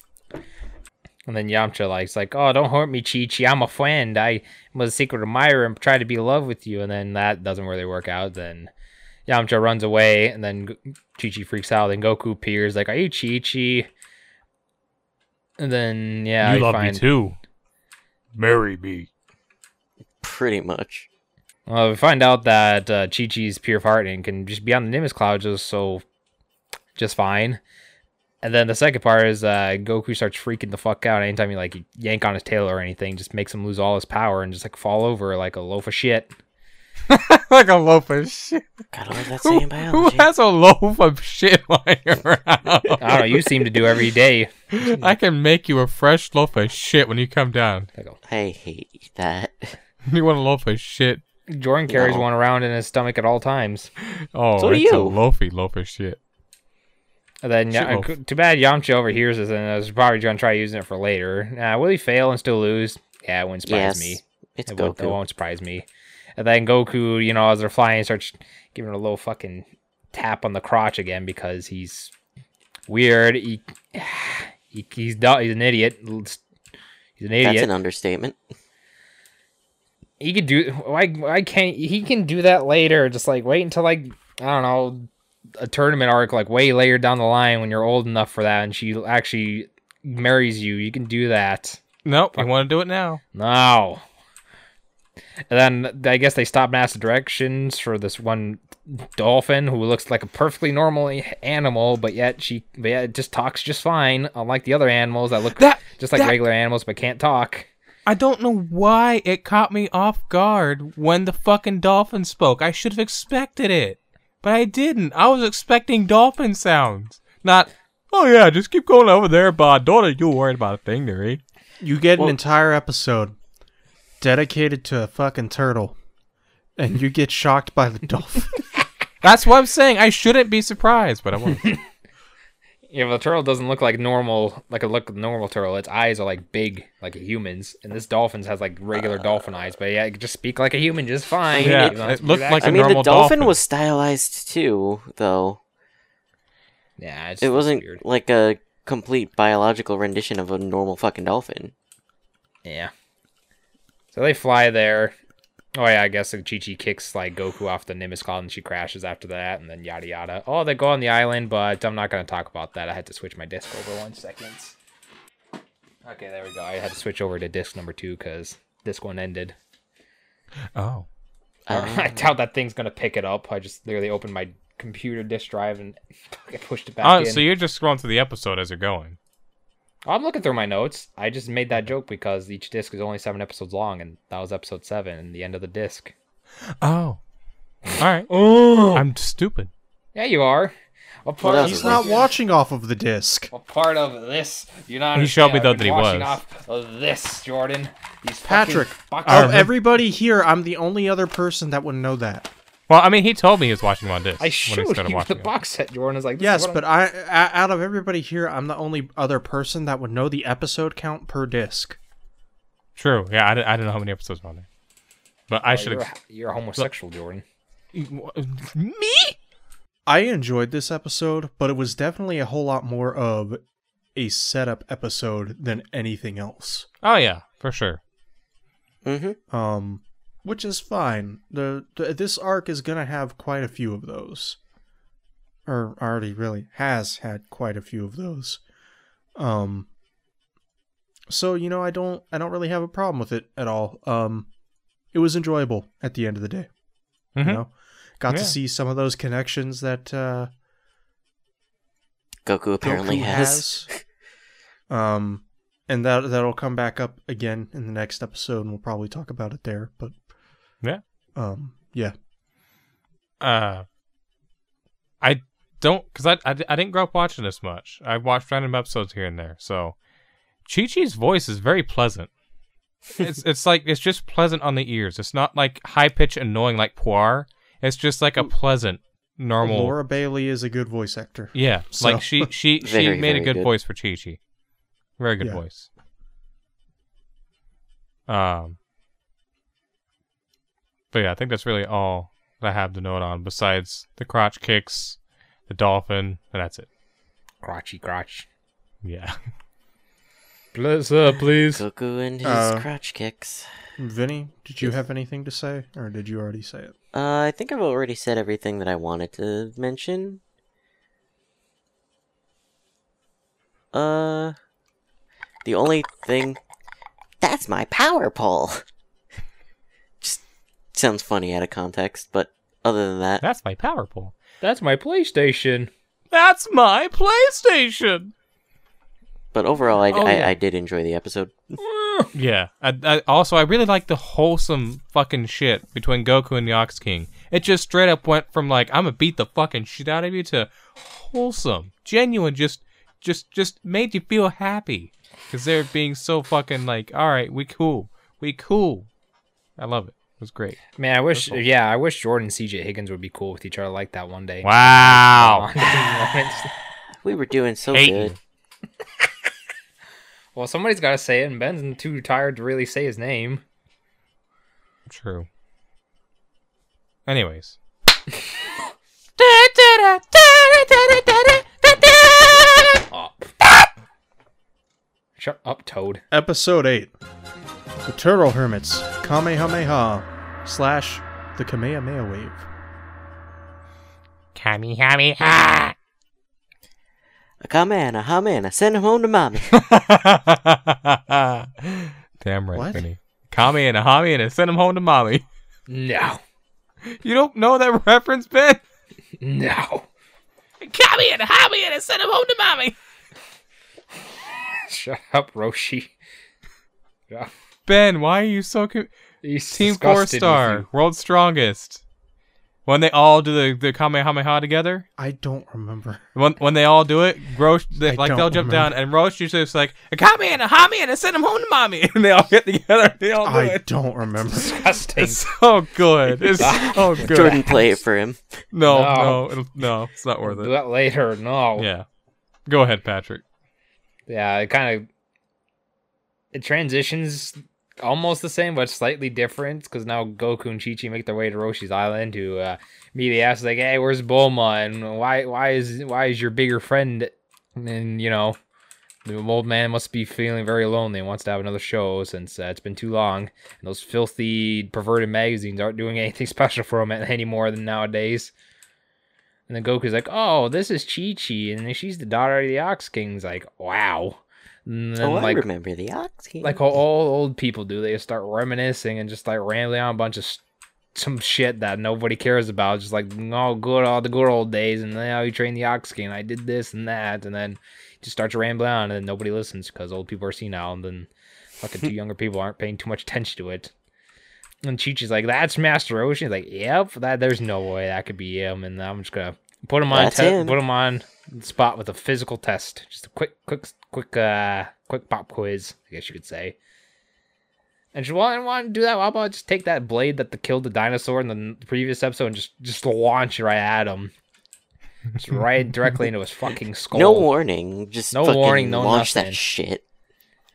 Speaker 4: And then Yamcha like's like, "Oh, don't hurt me, Chi Chi. I'm a friend. I was a secret admirer and tried to be in love with you." And then that doesn't really work out. Then Yamcha runs away, and then Chi Chi freaks out. Then Goku appears, like, "Are you Chi Chi?" And then yeah,
Speaker 3: you
Speaker 4: I
Speaker 3: love
Speaker 4: find,
Speaker 3: me too. Marry me.
Speaker 2: Pretty much.
Speaker 4: Well, we find out that uh, Chi Chi's pure heart and can just be on the Nimbus Cloud just so, just fine. And then the second part is uh, Goku starts freaking the fuck out anytime you like yank on his tail or anything, just makes him lose all his power and just like fall over like a loaf of shit.
Speaker 3: like a loaf of shit.
Speaker 2: Gotta love that
Speaker 3: Who,
Speaker 2: same
Speaker 3: who has a loaf of shit lying around?
Speaker 4: I don't know. You seem to do every day.
Speaker 3: I can make you a fresh loaf of shit when you come down.
Speaker 4: I
Speaker 2: hate that.
Speaker 3: You want a loaf of shit?
Speaker 4: Jordan carries
Speaker 2: No.
Speaker 4: one around in his stomach at all times.
Speaker 3: Oh,
Speaker 2: So do
Speaker 3: it's a
Speaker 2: you.
Speaker 3: loafy loaf of shit.
Speaker 4: And then,
Speaker 3: Shit
Speaker 4: uh, too bad Yamcha overhears this and is probably going to try using it for later. Uh, will he fail and still lose? Yeah, it wouldn't surprise
Speaker 2: yes,
Speaker 4: me.
Speaker 2: it's
Speaker 4: It, won't, it won't surprise me. And then Goku, you know, as they're flying, starts giving a little fucking tap on the crotch again because he's weird. He, he he's du- he's an idiot. He's an
Speaker 2: idiot.
Speaker 4: That's
Speaker 2: an understatement.
Speaker 4: He could do why why can't he can do that later? Just like wait until like I don't know a tournament arc like way later down the line when you're old enough for that and she actually marries you. You can do that.
Speaker 3: Nope, you want to do it now?
Speaker 4: No. And then I guess they stopped and asked directions for this one dolphin who looks like a perfectly normal animal, but yet she but it just talks just fine, unlike the other animals that look
Speaker 3: That-
Speaker 4: just like
Speaker 3: that-
Speaker 4: regular animals but can't talk.
Speaker 3: I don't know why it caught me off guard when the fucking dolphin spoke. I should have expected it. But I didn't. I was expecting dolphin sounds. Not, oh yeah, just keep going over there, but don't you worry about a thing, there,
Speaker 1: You get
Speaker 2: Well-
Speaker 1: an entire episode dedicated to a fucking turtle, and you get shocked by the dolphin.
Speaker 3: That's what I'm saying. I shouldn't be surprised, but I won't.
Speaker 4: Yeah, but the turtle doesn't look like normal, like a look normal turtle. Its eyes are like big, like a human's, and this dolphin's has like regular dolphin eyes. But yeah, it can just speak like a human just fine.
Speaker 3: Yeah,
Speaker 4: You
Speaker 3: it
Speaker 4: to do
Speaker 3: looked
Speaker 4: that.
Speaker 3: like
Speaker 2: I
Speaker 3: a
Speaker 2: mean, the dolphin,
Speaker 3: dolphin.
Speaker 2: was stylized too, though.
Speaker 4: yeah, it's,
Speaker 2: It wasn't
Speaker 4: weird.
Speaker 2: like a complete biological rendition of a normal fucking dolphin.
Speaker 4: Yeah. So they fly there. Oh yeah, I guess Chi Chi kicks like Goku off the Nimbus cloud and she crashes after that, and then yada yada. Oh, they go on the island, but I'm not gonna talk about that. I had to switch my disc over one second. Okay, there we go. I had to switch over to disc number two because disc one ended.
Speaker 3: oh.
Speaker 4: I doubt that thing's gonna pick it up. I just literally opened my computer disk drive and I pushed it back
Speaker 3: Oh,
Speaker 4: in.
Speaker 3: so you're just scrolling through the episode as you're going.
Speaker 4: I'm looking through my notes. I just made that joke because each disc is only seven episodes long, and that was episode seven, and the end of the disc.
Speaker 3: Oh. All right.
Speaker 4: Oh,
Speaker 3: I'm stupid.
Speaker 4: yeah, you are. What part
Speaker 2: else
Speaker 4: of
Speaker 1: He's
Speaker 2: is
Speaker 1: not watching off of the disc.
Speaker 4: What part of this? You're not.
Speaker 3: He showed me,
Speaker 4: understand.
Speaker 3: though,
Speaker 4: I've
Speaker 3: that he was.
Speaker 4: Off of this, Jordan. These
Speaker 1: Patrick,
Speaker 4: box-
Speaker 1: of everybody here, I'm the only other person that would know that.
Speaker 3: Well, I mean, he told me he was watching him on disc
Speaker 4: I
Speaker 3: when
Speaker 4: showed
Speaker 3: he started
Speaker 4: you the
Speaker 3: it.
Speaker 4: box set. Jordan is like, this
Speaker 1: Yes,
Speaker 4: is what
Speaker 1: but I, out of everybody here, I'm the only other person that would know the episode count per disc.
Speaker 3: True. Yeah, I, didn't- I didn't know how many episodes were on there. But I
Speaker 4: I'm-
Speaker 3: should
Speaker 4: You're,
Speaker 3: have.
Speaker 4: a, you're a homosexual, Jordan.
Speaker 3: Me?
Speaker 1: I enjoyed this episode, but it was definitely a whole lot more of a setup episode than anything else.
Speaker 3: Oh, yeah, for sure.
Speaker 2: Mm-hmm.
Speaker 1: Um, which is fine. The, the this arc is gonna have quite a few of those, or already really has had quite a few of those. Um, so you know, I don't, I don't really have a problem with it at all. Um, it was enjoyable at the end of the day.
Speaker 3: Mhm.
Speaker 1: You know, got
Speaker 3: Yeah.
Speaker 1: to see some of those connections that uh,
Speaker 2: Goku apparently
Speaker 1: Goku
Speaker 2: has.
Speaker 1: has. um, and that that'll come back up again in the next episode, and we'll probably talk about it there. But
Speaker 3: Yeah.
Speaker 1: Um, yeah,
Speaker 3: Uh, I don't, because I, I, I didn't grow up watching this much. I watched random episodes here and there. So, Chi Chi's voice is very pleasant. it's it's like it's just pleasant on the ears. It's not like high pitch annoying like Puar. It's just like a pleasant, normal.
Speaker 1: Laura Bailey is a good voice actor.
Speaker 3: Yeah,
Speaker 1: So-
Speaker 3: like she she she
Speaker 2: Very,
Speaker 3: made a good,
Speaker 2: good.
Speaker 3: voice for Chi Chi. Very good
Speaker 1: Yeah.
Speaker 3: voice. Um, but yeah, I think that's really all that I have to note on. Besides the crotch kicks, the dolphin, and that's it.
Speaker 4: Crotchy crotch.
Speaker 3: Yeah.
Speaker 4: Bless up, please.
Speaker 2: Goku and his
Speaker 1: Uh,
Speaker 2: crotch kicks.
Speaker 1: Vinny, did you have anything to say, or did you already say it?
Speaker 2: Uh, I think I've already said everything that I wanted to mention. Uh, the only thing that's my power pole. Just sounds funny out of context, but other than that,
Speaker 3: That's my power pole.
Speaker 4: That's my PlayStation.
Speaker 3: That's my PlayStation.
Speaker 2: but overall, I,
Speaker 3: Oh,
Speaker 2: I,
Speaker 3: yeah.
Speaker 2: I did enjoy the episode.
Speaker 3: Yeah. I, I, also, I really like the wholesome fucking shit between Goku and the Ox King. It just straight up went from like I'm gonna beat the fucking shit out of you to wholesome, genuine. Just, just, just made you feel happy because they're being so fucking like, all right, we cool, we cool. I love it. It was great.
Speaker 4: Man, I wish. Yeah, I wish Jordan and CJ Higgins would be cool with each other like that one day.
Speaker 3: Wow.
Speaker 2: We were doing so
Speaker 3: Hating.
Speaker 2: good.
Speaker 4: well, somebody's got to say it, and Ben's too tired to really say his name.
Speaker 3: True. Anyways.
Speaker 4: Oh. Shut up, Toad.
Speaker 1: Episode eight: The Turtle Hermits Kamehameha slash the Kamehameha Wave.
Speaker 3: Kamehameha.
Speaker 2: A Kamana, Hamana, send him home to mommy.
Speaker 3: Damn right,
Speaker 1: What?
Speaker 3: Vinny. Kami and a Hami and a send him home to mommy.
Speaker 4: No.
Speaker 3: You don't know that reference, Ben?
Speaker 4: No.
Speaker 3: Kami and a Hami and a send him home to mommy.
Speaker 4: Shut up, Roshi. Yeah.
Speaker 3: Ben, why are you so co-
Speaker 4: He's
Speaker 3: Team Four Star,
Speaker 4: you.
Speaker 3: World's Strongest? when they all do the the kamehameha together.
Speaker 1: I don't remember.
Speaker 3: When when they all do it, Roshi they, like they'll jump
Speaker 1: remember.
Speaker 3: down, and Roshi usually just like a Kamehameha, and a hami and send him home to mommy, and they all get together. They all do
Speaker 1: I
Speaker 3: it.
Speaker 1: don't remember.
Speaker 4: It's Disgusting.
Speaker 3: It's so good. It's so good.
Speaker 2: Jordan, play it for him.
Speaker 3: No,
Speaker 4: No.
Speaker 3: no, it'll, no, it's not worth it.
Speaker 4: Do that later. No.
Speaker 3: Yeah, go ahead, Patrick.
Speaker 4: Yeah, it kind of it transitions almost the same, but slightly different because now Goku and Chi Chi make their way to Roshi's island to uh, the ass. like, "Hey, where's Bulma? And why why is why is your bigger friend?" And you know, the old man must be feeling very lonely and wants to have another show since uh, it's been too long. And those filthy, perverted magazines aren't doing anything special for him any more than nowadays. And then Goku's like, "Oh, this is Chi Chi, and she's the daughter of the Ox King's." Like, wow. Mm, oh, and then,
Speaker 2: oh, I
Speaker 4: like,
Speaker 2: remember the Ox King.
Speaker 4: like how all old people do. They start reminiscing and just like rambling on a bunch of some shit that nobody cares about. Just like, mm, all good, all the good old days, and how you trained the ox king. I did this and that, and then just starts rambling on, and then nobody listens because old people are senile, and then fucking two younger people aren't paying too much attention to it. And Chi-Chi's like, that's Master Roshi. He's like, yep, that there's no way that could be him, and I'm just gonna put him on
Speaker 2: That's
Speaker 4: te- put him on the spot with a physical test. Just a quick, quick, quick, uh, quick pop quiz, I guess you could say. And she want want to do that. How about just take that blade that the, killed the dinosaur in the previous episode and just just launch it right at him, just right directly into his fucking skull.
Speaker 2: no warning. Just
Speaker 4: No
Speaker 2: fucking
Speaker 4: warning, no
Speaker 2: launch
Speaker 4: nothing.
Speaker 2: that shit.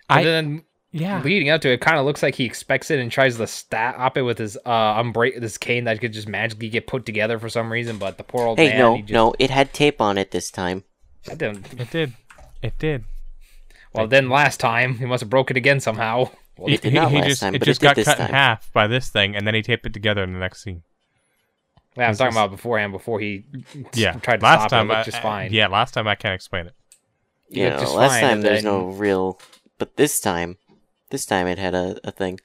Speaker 4: And
Speaker 3: I-
Speaker 4: then
Speaker 3: Yeah,
Speaker 4: leading up to it, it kind of looks like he expects it and tries to stop it with his uh umbra- this cane that could just magically get put together for some reason. But the poor old
Speaker 2: Hey,
Speaker 4: man,
Speaker 2: no,
Speaker 4: he just,
Speaker 2: no, it had tape on it this time.
Speaker 4: I didn't.
Speaker 3: it did. It did.
Speaker 4: Well, then last time he must have broke it again somehow. Well,
Speaker 2: It did not last
Speaker 3: just,
Speaker 2: time,
Speaker 3: it
Speaker 2: but it
Speaker 3: just
Speaker 2: did
Speaker 3: got
Speaker 2: this
Speaker 3: cut in half by this thing, and then he taped it together in the next scene.
Speaker 4: yeah, I'm
Speaker 3: this
Speaker 4: talking
Speaker 3: is-
Speaker 4: about beforehand before he
Speaker 3: Yeah,
Speaker 4: tried to
Speaker 3: last
Speaker 4: stop
Speaker 3: time
Speaker 4: it. It just
Speaker 3: I-
Speaker 4: fine.
Speaker 3: yeah, last time I can't explain it.
Speaker 2: You
Speaker 4: Yeah,
Speaker 2: know,
Speaker 4: just
Speaker 2: last
Speaker 4: fine,
Speaker 2: time there's
Speaker 4: then-
Speaker 2: no real, but this time, this time it had a, a thing.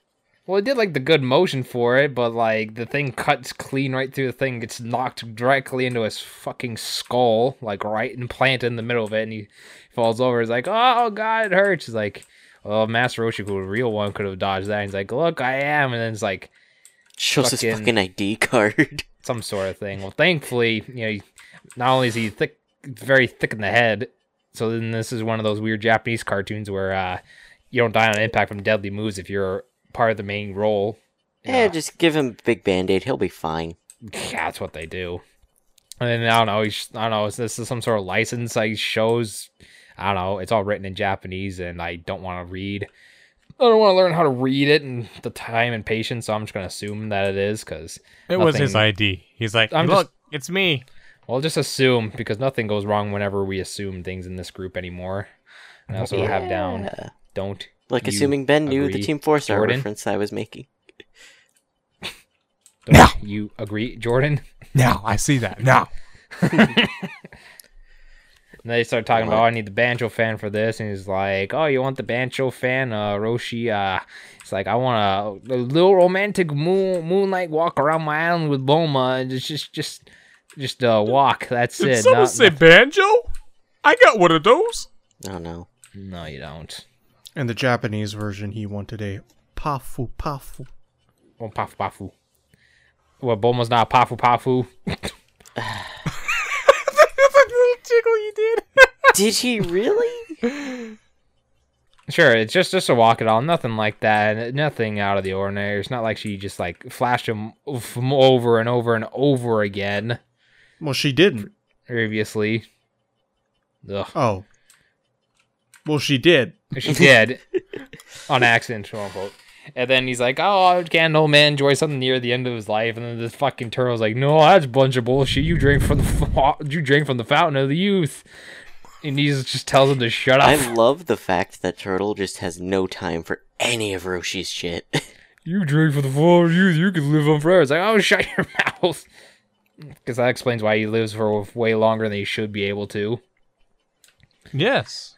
Speaker 4: Well, it did like the good motion for it, but like the thing cuts clean right through the thing, gets knocked directly into his fucking skull, like right implanted in the middle of it, and he falls over. He's like, "Oh god, it hurts." He's like, "Well, Master Roshi, the real one, could have dodged that." He's like, "Look, I am," and then it's like
Speaker 2: Shows
Speaker 4: Fucking-
Speaker 2: his fucking ID card.
Speaker 4: some sort of thing. Well, thankfully, you know, not only is he thick, very thick in the head, so then this is one of those weird Japanese cartoons where uh, you don't die on impact from deadly moves if you're part of the main role.
Speaker 2: Yeah, just give him a big band aid. He'll be fine.
Speaker 4: Yeah, that's what they do. And then I don't know. He's, I don't know. Is this some sort of license? Like shows. I don't know. It's all written in Japanese, and I don't want to read. I don't want to learn how to read it and the time and patience. So I'm just gonna assume that it is because
Speaker 3: It was his ID. He's like,
Speaker 4: I'm
Speaker 3: look,
Speaker 4: just-
Speaker 3: it's me.
Speaker 4: well, just assume because nothing goes wrong whenever we assume things in this group anymore. And I also have down.
Speaker 2: Yeah.
Speaker 4: Don't
Speaker 2: Like
Speaker 4: you
Speaker 2: assuming Ben knew the Team Four Star
Speaker 4: Jordan?
Speaker 2: reference I was making.
Speaker 4: don't
Speaker 3: No.
Speaker 4: you agree, Jordan?
Speaker 3: Now I see that. Now.
Speaker 4: And they start talking about, oh, I need the banjo fan for this, and he's like, oh, you want the banjo fan, uh, Roshi? Uh, it's like I want a, a little romantic moon moonlight walk around my island with Bulma, and just just just just uh, walk. That's it.
Speaker 3: Did
Speaker 4: it.
Speaker 3: someone
Speaker 4: Not-
Speaker 3: say banjo? I got one of those.
Speaker 2: Oh no.
Speaker 4: no, you don't.
Speaker 1: In the Japanese version, he wanted a pafu pafu.
Speaker 4: Oh, pafu pafu. What? Bulma's not pafu pafu.
Speaker 3: That's a little jiggle you did.
Speaker 2: Did he really?
Speaker 4: Sure, it's just just a walk at all, nothing like that, nothing out of the ordinary. It's not like she just like flashed him from over and over and over again
Speaker 1: Well, she didn't.
Speaker 4: previously. Ugh.
Speaker 1: Oh. Well, she did.
Speaker 4: She did on accident, quote unquote. And then he's like, "Oh, can old man enjoy something near the end of his life?" And then this fucking turtle's like, "No, that's a bunch of bullshit. You drink from the fa- you drink from the fountain of the youth." And he just tells him to shut up.
Speaker 2: I love the fact that Turtle just has no time for any of Roshi's shit.
Speaker 4: you drink from the fountain of youth. You can live on forever. It's like, oh, shut your mouth. Because that explains why he lives for way longer than he should be able to.
Speaker 3: Yes.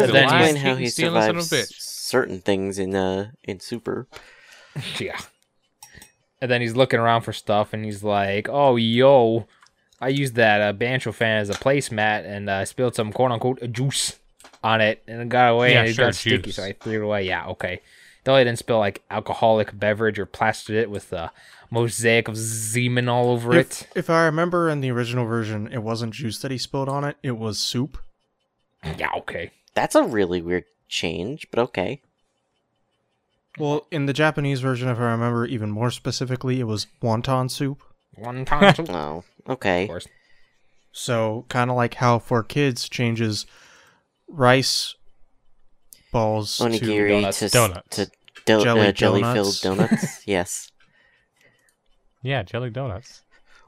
Speaker 2: Doesn't
Speaker 4: then
Speaker 2: explain how he
Speaker 3: he's stealing son of a
Speaker 2: survives
Speaker 3: bitch.
Speaker 2: certain things in uh in Super.
Speaker 4: Yeah. And then he's looking around for stuff, and he's like, "Oh, yo, I used that uh, Bancho fan as a placemat, and uh, spilled some quote unquote juice on it, and it got away,
Speaker 3: Yeah,
Speaker 4: and it
Speaker 3: sure,
Speaker 4: got sticky, so I threw it away. Yeah, okay. Though I didn't spill like alcoholic beverage or plastered it with a mosaic of semen all over
Speaker 1: If,
Speaker 4: it.
Speaker 1: if I remember in the original version, it wasn't juice that he spilled on it, it was soup.
Speaker 4: Yeah, okay.
Speaker 2: That's a really weird change, but okay.
Speaker 1: Well, in the Japanese version, if I remember even more specifically, it was wonton soup.
Speaker 4: One time, of
Speaker 2: Oh, okay.
Speaker 4: Of course.
Speaker 1: So, kind of like how 4Kids changes rice balls to
Speaker 2: Onigiri
Speaker 4: donuts.
Speaker 2: to
Speaker 3: Donuts.
Speaker 2: to do-
Speaker 1: jelly,
Speaker 2: uh, jelly filled donuts. yes.
Speaker 3: Yeah, jelly donuts.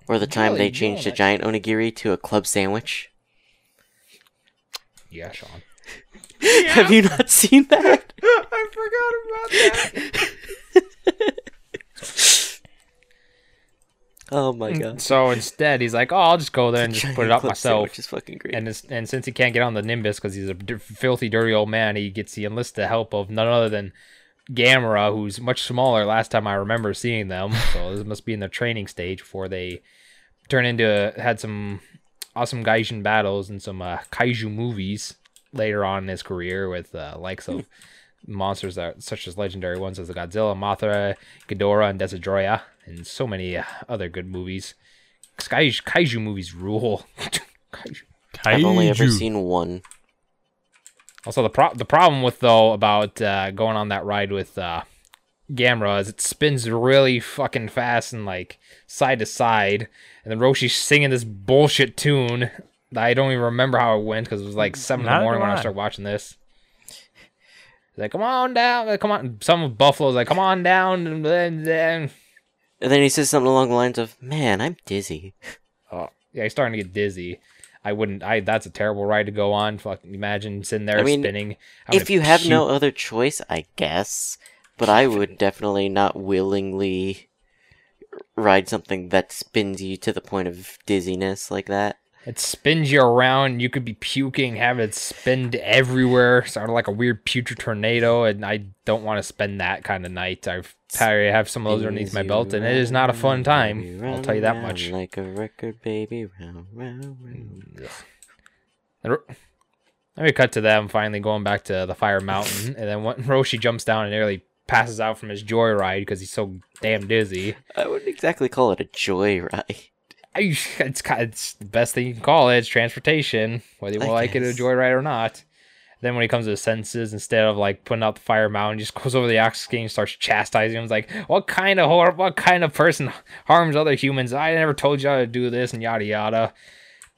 Speaker 2: Or the time they
Speaker 4: Jelly
Speaker 2: changed a giant onigiri to a club sandwich.
Speaker 4: Yeah, Sean.
Speaker 2: Have you not seen that?
Speaker 1: I forgot about that.
Speaker 2: Oh my god.
Speaker 4: So instead, he's like, "Oh, I'll just go there and just put it up myself."
Speaker 2: which is fucking great.
Speaker 4: And and since he can't get on the Nimbus because he's a d- filthy, dirty old man, he gets he enlists the help of none other than Gamera, who's much smaller. Last time I remember seeing them, so this must be in their training stage before they turn into had some awesome Gaijin battles and some uh, kaiju movies later on in his career with uh, likes of monsters that such as legendary ones as the Godzilla, Mothra, Ghidorah, and Destoroyah, and so many uh, other good movies. Kaiju, kaiju movies rule. kaiju.
Speaker 2: I've only ever seen one.
Speaker 4: Also, the pro- the problem with though about uh, going on that ride with uh, Gamera is it spins really fucking fast and like side to side, and then Roshi's singing this bullshit tune that I don't even remember how it went because it was like seven in the morning when I
Speaker 3: I.
Speaker 4: started watching this. He's like, come on down, come on. Some of Buffalo's like, come on down, and then, then
Speaker 2: And then he says something along the lines of, "Man, I'm dizzy."
Speaker 4: oh, yeah, he's starting to get dizzy. I wouldn't. I that's a terrible ride to go on. Fucking imagine sitting there
Speaker 2: I mean,
Speaker 4: spinning. having
Speaker 2: If you have no other choice, I guess. But I would definitely not willingly ride something that spins you to the point of dizziness like that.
Speaker 4: It spins you around. You could be puking, have it spin everywhere, sort of like a weird putrid tornado. And I don't want to spend that kind of night. I've I have some of those underneath my belt, and it is not a fun time. I'll tell you that much.
Speaker 2: Like a record, baby, round, round, round.
Speaker 4: Then we cut to them finally going back to the Fire Mountain, and then when Roshi jumps down and nearly passes out from his joyride because he's so damn dizzy.
Speaker 2: I wouldn't exactly call it a joyride.
Speaker 4: I, it's, ki- it's the best thing you can call it. It's transportation, whether you
Speaker 2: I
Speaker 4: like it a
Speaker 2: guess.
Speaker 4: joyride or not. Then when he comes to his senses, instead of like putting out the fire mountain, he just goes over the ox king and starts chastising him. He's like, "What kind of hor- What kind of person harms other humans? I never told you how to do this," and yada yada.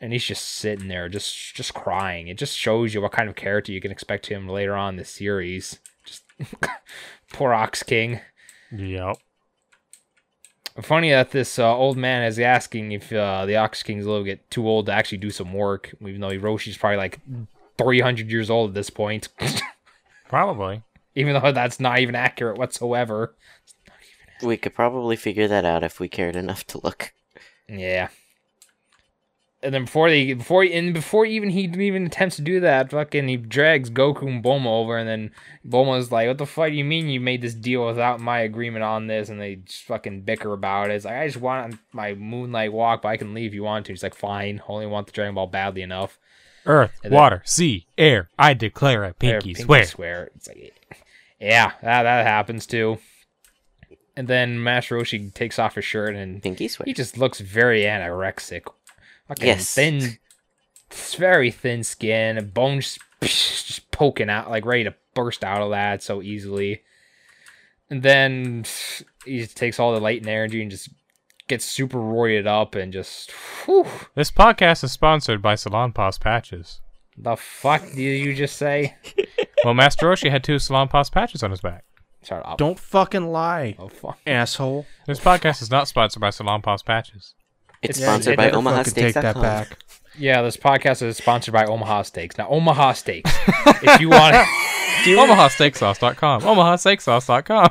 Speaker 4: And he's just sitting there, just just crying. It just shows you what kind of character you can expect him later on in the series. Just poor Ox King.
Speaker 3: Yep.
Speaker 4: Funny that this uh, old man is asking if uh, the Ox King's will get too old to actually do some work, even though Hiroshi's probably like 300 years old at this point.
Speaker 3: Probably.
Speaker 4: even though that's not even accurate whatsoever.
Speaker 2: We could probably figure that out if we cared enough to look.
Speaker 4: Yeah. And then before they before and before even he even attempts to do that, fucking he drags Goku and Bulma over, and then Bulma's like, "What the fuck do you mean you made this deal without my agreement on this?" And they just fucking bicker about it. It's like I just want my moonlight walk, but I can leave if you want to. He's like, "Fine, only want the Dragon Ball badly enough."
Speaker 3: Earth,
Speaker 4: then-
Speaker 3: water, sea, air. I declare a
Speaker 4: There,
Speaker 3: pinky, swear.
Speaker 4: swear. It's like, yeah, that that happens too. And then Master Roshi takes off his shirt and
Speaker 2: Pinky swear.
Speaker 4: he just looks very anorexic. Fucking
Speaker 2: Yes.
Speaker 4: thin, it's very thin skin, and bones just poking out, like ready to burst out of that so easily. And then he just takes all the light and energy and just gets super roided up and just, whew,
Speaker 3: This podcast is sponsored by Salonpas patches.
Speaker 4: the fuck did you just say?
Speaker 3: Well, Master Roshi had two Salonpas patches on his back.
Speaker 4: Shut up.
Speaker 1: Don't fucking lie,
Speaker 4: Oh, fuck.
Speaker 1: asshole.
Speaker 3: This podcast is not sponsored by Salonpas patches.
Speaker 2: It's
Speaker 4: Yeah,
Speaker 2: sponsored by
Speaker 4: never
Speaker 1: Fucking take that
Speaker 2: OmahaSteaks.com.
Speaker 1: back.
Speaker 4: Yeah, this podcast is sponsored by Omaha Steaks. Now, Omaha Steaks, if you want, to.
Speaker 3: OmahaSteakSauce.com. OmahaSteakSauce.com.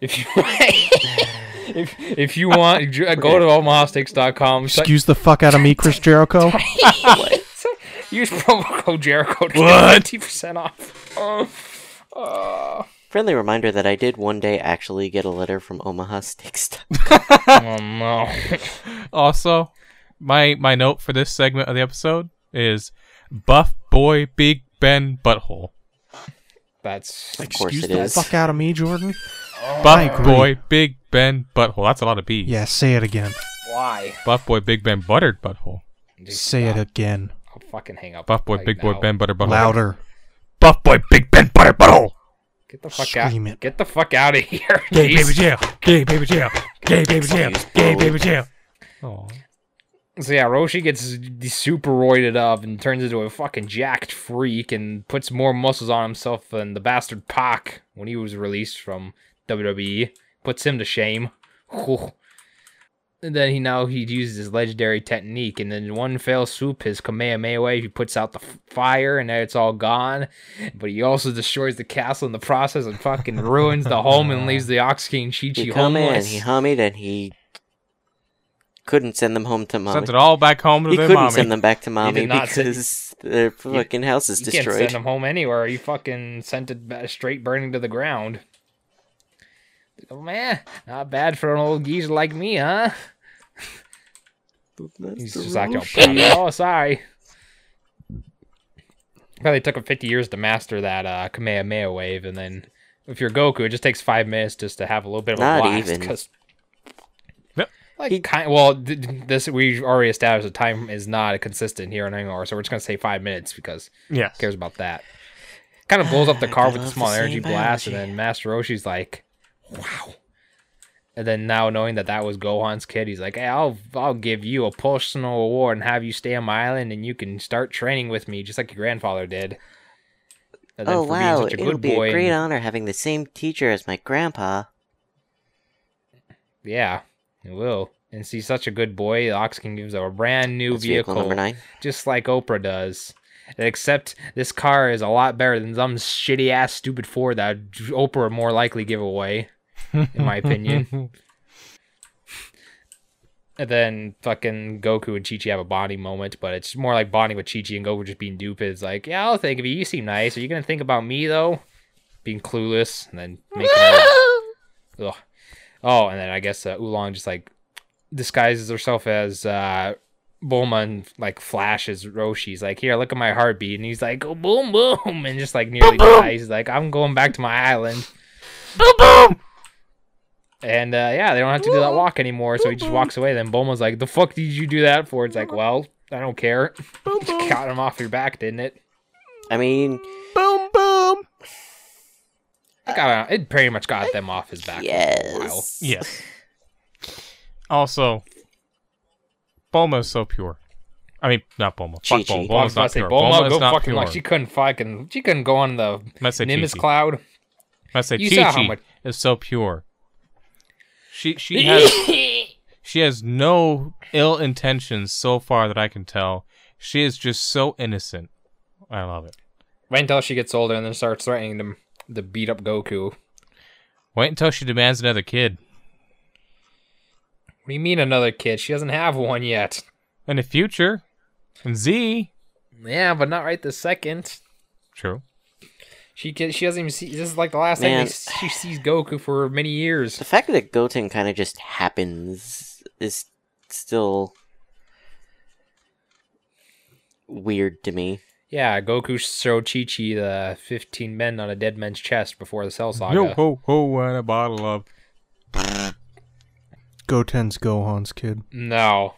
Speaker 4: if you if, if you want, go to omahasteaks.com. Use
Speaker 1: Excuse the fuck out of me, Chris Jericho.
Speaker 4: Use promo code Jericho to get fifty percent off. Oh, oh,
Speaker 2: Friendly reminder that I did one day actually get a letter from Omaha Steaks.
Speaker 4: oh no!
Speaker 3: Also, my my note for this segment of the episode is Buff Boy Big Ben Butthole.
Speaker 4: That's
Speaker 2: Of course
Speaker 1: Excuse
Speaker 2: it
Speaker 1: the
Speaker 2: is.
Speaker 1: fuck out of me, Jordan.
Speaker 3: Oh,
Speaker 1: Buff
Speaker 3: boy, Big Ben butthole. That's a lot of B's.
Speaker 1: Yeah, say it again.
Speaker 4: why.
Speaker 3: Buff boy, Big Ben buttered butthole.
Speaker 4: Just
Speaker 1: Say it again.
Speaker 4: I'll fucking hang up.
Speaker 3: Buff boy,
Speaker 4: right
Speaker 3: Big boy,
Speaker 4: now.
Speaker 3: Ben butter butthole.
Speaker 1: Louder.
Speaker 3: Buff boy, Big Ben butter butthole.
Speaker 4: Get the fuck
Speaker 1: Scream
Speaker 4: out.
Speaker 1: it.
Speaker 4: Get the fuck out of here.
Speaker 3: Gay
Speaker 4: Jeez.
Speaker 3: baby jail. Gay baby jail. Gay baby jail. Gay baby jail. Oh.
Speaker 4: So yeah, Roshi gets d- super roided up and turns into a fucking jacked freak and puts more muscles on himself than the bastard Pac when he was released from WWE. Puts him to shame. And then he now he uses his legendary technique, and then one fell swoop, his Kamehameha wave, he puts out the fire, and then it's all gone. But he also destroys the castle in the process and fucking ruins the home and leaves the Ox King Chi Chi
Speaker 2: He come in, he hummied, and he couldn't send them home to mommy.
Speaker 3: Sent it all back home to
Speaker 2: he
Speaker 3: their
Speaker 2: couldn't
Speaker 3: mommy.
Speaker 2: send them back to mommy
Speaker 4: did not send-
Speaker 2: because their fucking house is
Speaker 4: You can't
Speaker 2: destroyed.
Speaker 4: send them home anywhere. You fucking sent it straight burning to the ground. Oh man, not bad for an old geezer like me, huh? He's just like, oh, oh, sorry. Probably took him 50 years to master that uh, Kamehameha wave, and then if you're Goku, it just takes five minutes just to have a little bit of a
Speaker 2: Not
Speaker 4: blast.
Speaker 2: even.
Speaker 4: 'cause-
Speaker 3: Yep.
Speaker 4: Like,
Speaker 2: He-
Speaker 4: kind of, well, th- th- this we already established the time is not consistent here in anymore, so we're just gonna say five minutes because
Speaker 3: Yes.
Speaker 4: cares about that. Kind of blows up the car with a small energy
Speaker 2: same
Speaker 4: blast, and then Master Roshi's like, "Wow." And then now knowing that that was Gohan's kid, he's like, "Hey, I'll I'll give you a personal award and have you stay on my island, and you can start training with me, just like your grandfather did." And
Speaker 2: Oh wow,
Speaker 4: being such a
Speaker 2: it'll
Speaker 4: good
Speaker 2: be a great
Speaker 4: and-
Speaker 2: honor having the same teacher as my grandpa.
Speaker 4: yeah, it will. And see, such a good boy. The Ox King gives him a brand new
Speaker 2: That's vehicle
Speaker 4: vehicle,
Speaker 2: number nine.
Speaker 4: just like Oprah does. Except this car is a lot better than some shitty ass stupid Ford that Oprah would more likely give away, in my opinion. And then fucking Goku and Chi Chi have a bonding moment, but it's more like bonding with Chi Chi and Goku just being stupid. It's like, yeah, I'll think of you. You seem nice. Are you gonna think about me though? Being clueless and then making. Ugh. Oh, and then I guess uh, Oolong just like disguises herself as uh, Bulma and like flashes Roshi's like, here, look at my heartbeat, and he's like, oh, boom, boom, and just like nearly dies. He's like, I'm going back to my island.
Speaker 3: boom boom.
Speaker 4: And uh, yeah, they don't have to do that walk anymore, so he just walks away. Then Bulma's like, "The fuck did you do that for?" It's like, "Well, I don't care. Just got him off your back, didn't it?"
Speaker 2: I mean,
Speaker 1: Boom, boom.
Speaker 4: It, got, it pretty much got them off his back. For a while.
Speaker 2: yes.
Speaker 3: Yes. Also, Bulma's so pure. I mean, not Bulma. Fuck
Speaker 2: Chi-Chi.
Speaker 3: Bulma.
Speaker 4: I was
Speaker 3: Bulma's
Speaker 4: about
Speaker 3: not
Speaker 4: say,
Speaker 3: pure.
Speaker 4: Bulma,
Speaker 3: Bulma's
Speaker 4: go
Speaker 3: not
Speaker 4: fucking
Speaker 3: pure.
Speaker 4: like she couldn't fucking she couldn't go on the
Speaker 3: Let's
Speaker 4: Nimbus
Speaker 3: Chi-Chi.
Speaker 4: cloud.
Speaker 3: I say
Speaker 4: You saw how
Speaker 3: Chi Chi
Speaker 4: much-
Speaker 3: is so pure. She she has she has no ill intentions so far that I can tell. She is just so innocent. I love it.
Speaker 4: Wait until she gets older and then starts threatening them to beat up Goku.
Speaker 3: Wait until she demands another kid.
Speaker 4: What do you mean another kid? She doesn't have one yet.
Speaker 3: In the future, and Z.
Speaker 4: Yeah, but not right this second.
Speaker 3: True.
Speaker 4: She can, she doesn't even see. This is like the last time
Speaker 2: Man.
Speaker 4: they, she sees Goku for many years.
Speaker 2: The fact that Goten kind of just happens is still weird to me.
Speaker 4: Yeah, Goku showed Chi Chi the 15 men on a dead man's chest before the Cell Saga.
Speaker 3: Yo ho ho and a bottle of.
Speaker 1: Goten's Gohan's kid.
Speaker 4: No.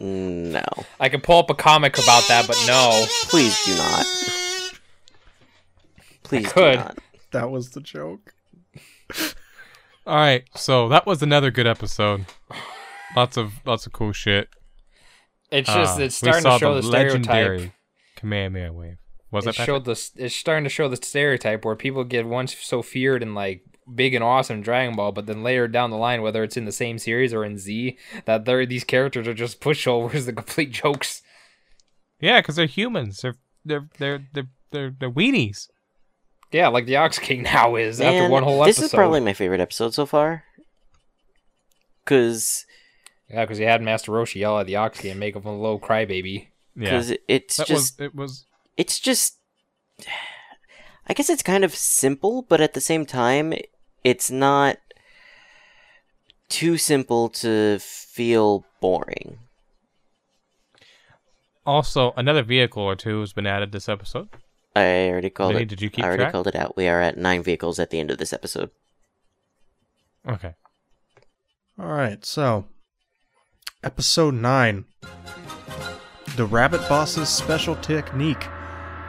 Speaker 2: No,
Speaker 4: I could pull up a comic about that, but no.
Speaker 2: please do not. Please do
Speaker 4: could.
Speaker 2: not.
Speaker 1: That was the joke.
Speaker 3: All right, so that was another good episode. Lots of lots of cool shit.
Speaker 4: It's just,
Speaker 3: Uh,
Speaker 4: it's starting to show the, stereotype.
Speaker 3: legendary Kamehameha wave. Was
Speaker 4: It showed the, it's starting to show the stereotype where people get once so feared and like big and awesome Dragon Ball, but then later down the line, whether it's in the same series or in Z, that they're, these characters are just pushovers, the complete jokes.
Speaker 3: Yeah, because they're humans. They're they're they're they're they're, they're weenies.
Speaker 4: Yeah, like the Ox King now is after one whole episode.
Speaker 2: this is probably my favorite episode so far. Cause,
Speaker 4: Yeah, because you had Master Roshi yell at the Ox King and make him a little crybaby.
Speaker 3: Yeah,
Speaker 2: cause it's
Speaker 3: that
Speaker 2: just
Speaker 3: was it was
Speaker 2: it's just I guess it's kind of simple, but at the same time it's not too simple to feel boring.
Speaker 3: also another vehicle or two has been added this episode.
Speaker 2: I already called
Speaker 3: Vinny,
Speaker 2: it.
Speaker 3: did you keep
Speaker 2: I already
Speaker 3: track?
Speaker 2: called it out. We are at nine vehicles at the end of this episode.
Speaker 3: Okay.
Speaker 1: All right, so episode 9 The Rabbit Boss's Special Technique,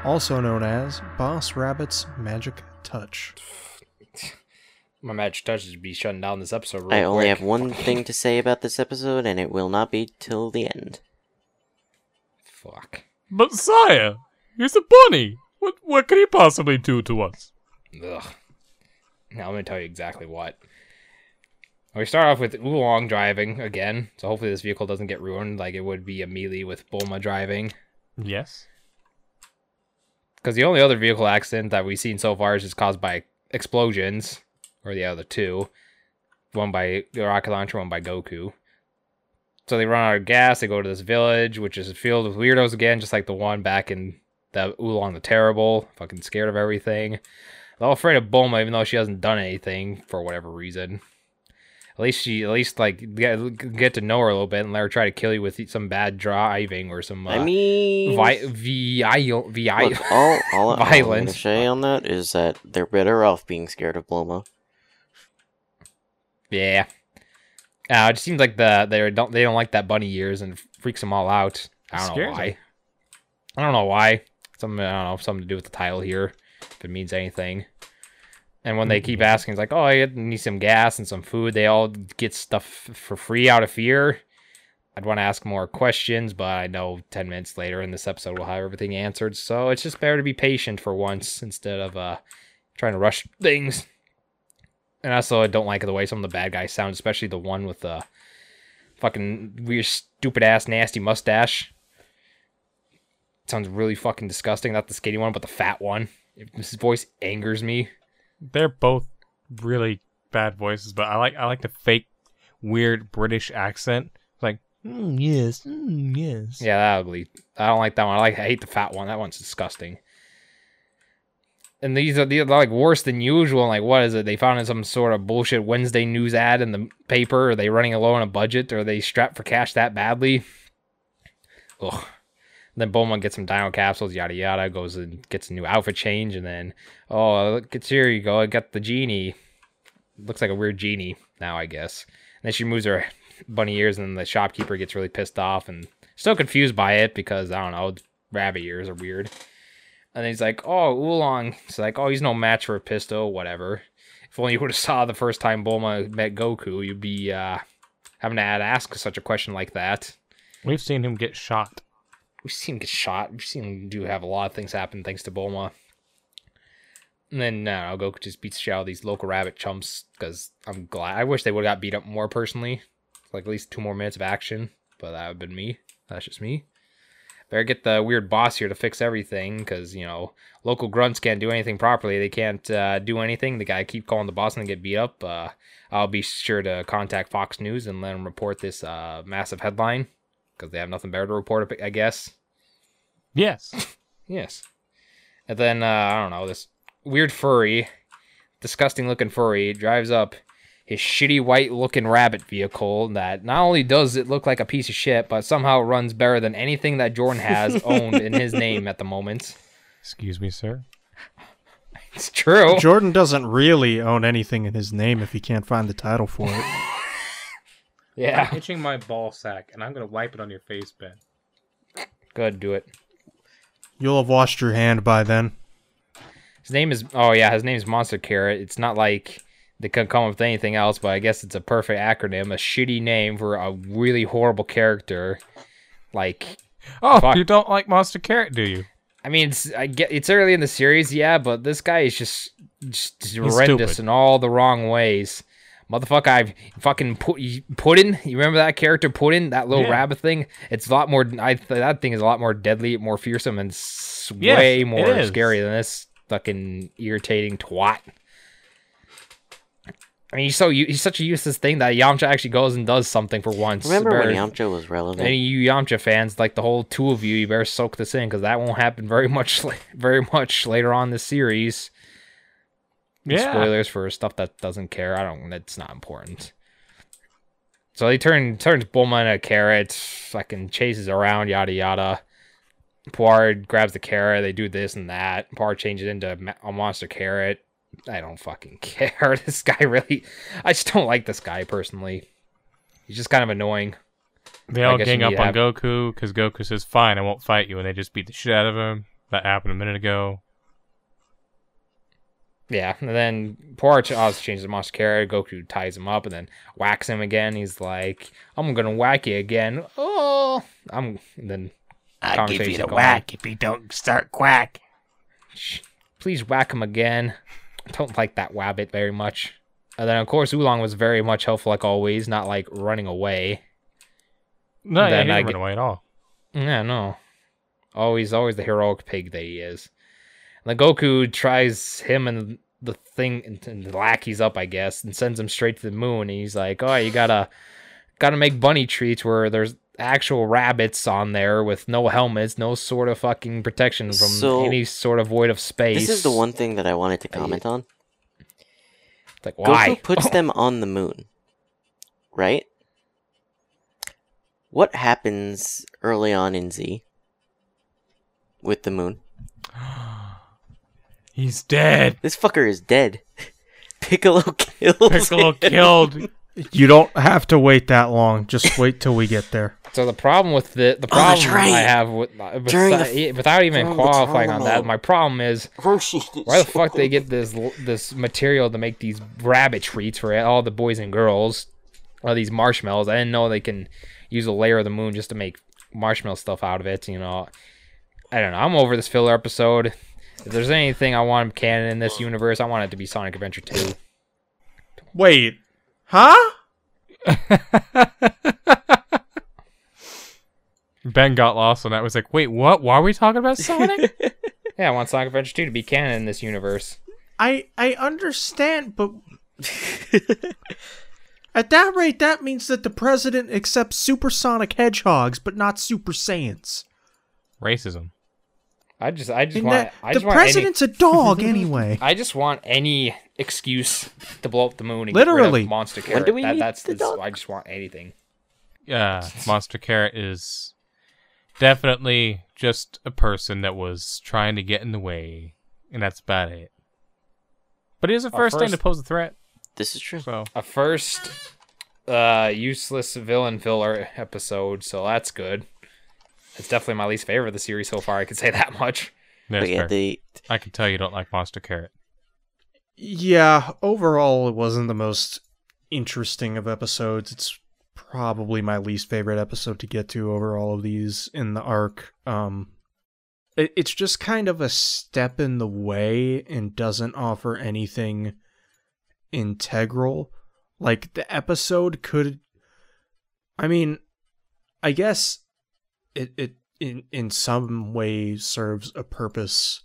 Speaker 1: also known as Boss Rabbit's Magic Touch.
Speaker 4: My magic touch is be shutting down this episode. Real
Speaker 2: I only
Speaker 4: quick.
Speaker 2: have one thing to say about this episode, and it will not be till the end.
Speaker 4: Fuck.
Speaker 6: But sire, he's a bunny. What what could he possibly do to us?
Speaker 4: Ugh. Now let me tell you exactly what. We start off with Oolong driving again, so hopefully this vehicle doesn't get ruined like it would be immediately with Bulma driving.
Speaker 3: Yes.
Speaker 4: Because the only other vehicle accident that we've seen so far is just caused by explosions, or the other two. One by the rocket launcher, one by Goku. So they run out of gas, they go to this village, which is filled with weirdos again, just like the one back in the Oolong the Terrible. Fucking scared of everything. They're all afraid of Bulma, even though she hasn't done anything for whatever reason. At least she, at least like get, get to know her a little bit and let her try to kill you with some bad driving or some. Uh,
Speaker 2: I mean,
Speaker 4: vi- vi- vi-
Speaker 2: look, all, all, all I'm going to say on that is that they're better off being scared of Bulma.
Speaker 4: Yeah. Uh, it just seems like the they don't they don't like that bunny ears and freaks them all out. I don't know why.
Speaker 3: them.
Speaker 4: I don't know why. Something I don't know something to do with the title here, if it means anything. And when they keep asking, it's like, oh, I need some gas and some food. They all get stuff for free out of fear. I'd want to ask more questions, but I know 10 minutes later in this episode we'll have everything answered. So it's just better to be patient for once instead of uh, trying to rush things. And also, I don't like the way some of the bad guys sound, especially the one with the fucking weird, stupid ass, nasty mustache. Sounds really fucking disgusting. Not the skinny one, but the fat one. His voice angers me.
Speaker 3: They're both really bad voices, but I like I like the fake weird British accent. Like, mm, yes, mm, yes.
Speaker 4: Yeah, that ugly. I don't like that one. I like. I hate the fat one. That one's disgusting. And these are they're like worse than usual. Like, what is it? They found in some sort of bullshit Wednesday news ad in the paper. Are they running low on a budget? Or are they strapped for cash that badly? Ugh. Then Bulma gets some dino capsules, yada yada, goes and gets a new outfit change, and then, oh, look, it's here you go. I got the genie. Looks like a weird genie now, I guess. And then she moves her bunny ears, and the shopkeeper gets really pissed off and still confused by it because I don't know, rabbit ears are weird. And he's like, "Oh, Oolong." It's like, "Oh, he's no match for a Pisto, whatever." If only you would have saw the first time Bulma met Goku, you'd be uh, having to ask such a question like that.
Speaker 3: We've seen him get shot.
Speaker 4: We've seen him get shot. We've seen him do have a lot of things happen thanks to Bulma. And then no, Goku just beats the out of these local rabbit chumps because I'm glad. I wish they would have got beat up more personally, like at least two more minutes of action. But that would have been me. That's just me. Better get the weird boss here to fix everything because you know local grunts can't do anything properly. They can't uh, do anything. The guy keep calling the boss and get beat up. Uh, I'll be sure to contact Fox News and let them report this uh, massive headline because they have nothing better to report. I guess.
Speaker 3: Yes.
Speaker 4: Yes. And then uh, I don't know this weird furry, disgusting looking furry drives up his shitty white looking rabbit vehicle that not only does it look like a piece of shit, but somehow runs better than anything that Jordan has owned in his name at the moment.
Speaker 3: Excuse me, sir.
Speaker 4: It's true.
Speaker 1: Jordan doesn't really own anything in his name if he can't find the title for it.
Speaker 4: Yeah.
Speaker 3: I'm itching my ball sack, and I'm gonna wipe it on your face, Ben.
Speaker 4: Good, do it.
Speaker 1: You'll have washed your hand by then.
Speaker 4: His name is oh yeah, his name is Monster Carrot. It's not like they could come up with anything else, but I guess it's a perfect acronym, a shitty name for a really horrible character. Like
Speaker 3: Oh,
Speaker 4: Fuck.
Speaker 3: you don't like Monster Carrot, do you?
Speaker 4: I mean, it's I get it's early in the series, yeah, but this guy is just just horrendous
Speaker 3: stupid.
Speaker 4: in all the wrong ways. Motherfucker, I've fucking put Puddin. You remember that character Puddin, that little
Speaker 3: Yeah.
Speaker 4: rabbit thing? It's a lot more. I that thing is a lot more deadly, more fearsome, and
Speaker 3: Yes,
Speaker 4: way more scary than this fucking irritating twat. I mean, he's so u- he's such a useless thing that Yamcha actually goes and does something for once.
Speaker 2: Remember when Yamcha was relevant?
Speaker 4: any you Yamcha fans, like the whole two of you, you better soak this in because that won't happen very much, la- very much later on in the series.
Speaker 3: Yeah.
Speaker 4: Spoilers for stuff that doesn't care. I don't. It's not important. So he turn turns Bulma into a carrot, fucking chases around, yada yada. Puar grabs the carrot. They do this and that. Puar changes into a monster carrot. I don't fucking care. This guy really, I just don't like this guy personally. He's just kind of annoying.
Speaker 3: They all gang up on
Speaker 4: have-
Speaker 3: Goku because Goku says, "Fine, I won't fight you," and they just beat the shit out of him. That happened a minute ago.
Speaker 4: Yeah, and then Puar ch- also changes the monster carrot. Goku ties him up and then whacks him again. He's like, "I'm gonna whack you again." Oh, I'm and then.
Speaker 7: I give you
Speaker 4: conversation
Speaker 7: the
Speaker 4: going.
Speaker 7: whack if you don't start quack.
Speaker 4: Shh, Please whack him again. I don't like that wabbit very much. And then of course Oolong was very much helpful like always, not like running away.
Speaker 3: No, yeah, he didn't
Speaker 4: get-
Speaker 3: run away at all.
Speaker 4: Yeah, no. Always, always the heroic pig that he is. And then Goku tries him and the thing and, the lackeys up, I guess, and sends him straight to the moon. And he's like, "Oh, you gotta, gotta make bunny treats where there's actual rabbits on there with no helmets, no sort of fucking protection from
Speaker 2: So,
Speaker 4: any sort of void of space."
Speaker 2: This is the one thing that I wanted to comment on.
Speaker 4: It's like, why?
Speaker 2: Goku puts them on the moon, right? What happens early on in Z with the moon?
Speaker 3: He's dead.
Speaker 2: This fucker is dead. Piccolo killed.
Speaker 3: Piccolo
Speaker 2: him.
Speaker 3: killed.
Speaker 1: You don't have to wait that long. Just wait till we get there.
Speaker 4: So the problem with the the
Speaker 2: On the
Speaker 4: problem. I have with uh, besi-
Speaker 2: the-
Speaker 4: without even qualifying on that, my problem is why the fuck they get this this material to make these rabbit treats for all the boys and girls, or these marshmallows? I didn't know they can use a layer of the moon just to make marshmallow stuff out of it. You know, I don't know. I'm over this filler episode. If there's anything I want canon in this universe, I want it to be Sonic Adventure 2.
Speaker 1: Wait. Huh?
Speaker 3: Ben got lost on that. Was like, wait, what? Why are we talking about Sonic?
Speaker 4: Yeah, I want Sonic Adventure 2 to be canon in this universe.
Speaker 1: I I understand, but at that rate, that means that the president accepts supersonic hedgehogs, but not super saiyans.
Speaker 3: Racism.
Speaker 4: I just, I just
Speaker 1: And
Speaker 4: want,
Speaker 1: that,
Speaker 4: I
Speaker 1: the
Speaker 4: just want any-
Speaker 1: president's a dog anyway.
Speaker 4: I just want any excuse to blow up the moon and get rid
Speaker 1: Literally.
Speaker 4: of Monster
Speaker 2: When
Speaker 4: Carrot.
Speaker 2: do we
Speaker 4: that, that's
Speaker 2: the
Speaker 4: that's-
Speaker 2: dog?
Speaker 4: I just want anything.
Speaker 3: Yeah, Monster Carrot is definitely just a person that was trying to get in the way, and that's about it. But he is the
Speaker 4: Our
Speaker 3: first thing to pose a threat.
Speaker 2: This is true.
Speaker 3: So
Speaker 4: A first uh useless villain filler episode, so that's good. It's definitely my least favorite of the series so far. I can say that much.
Speaker 3: that's
Speaker 2: But yeah,
Speaker 3: fair.
Speaker 2: the
Speaker 3: I can tell you don't like Monster Carrot.
Speaker 1: Yeah, overall, it wasn't the most interesting of episodes. It's probably my least favorite episode to get to over all of these in the arc. Um, it, it's just kind of a step in the way and doesn't offer anything integral. Like the episode could, I mean, I guess it it in in some way serves a purpose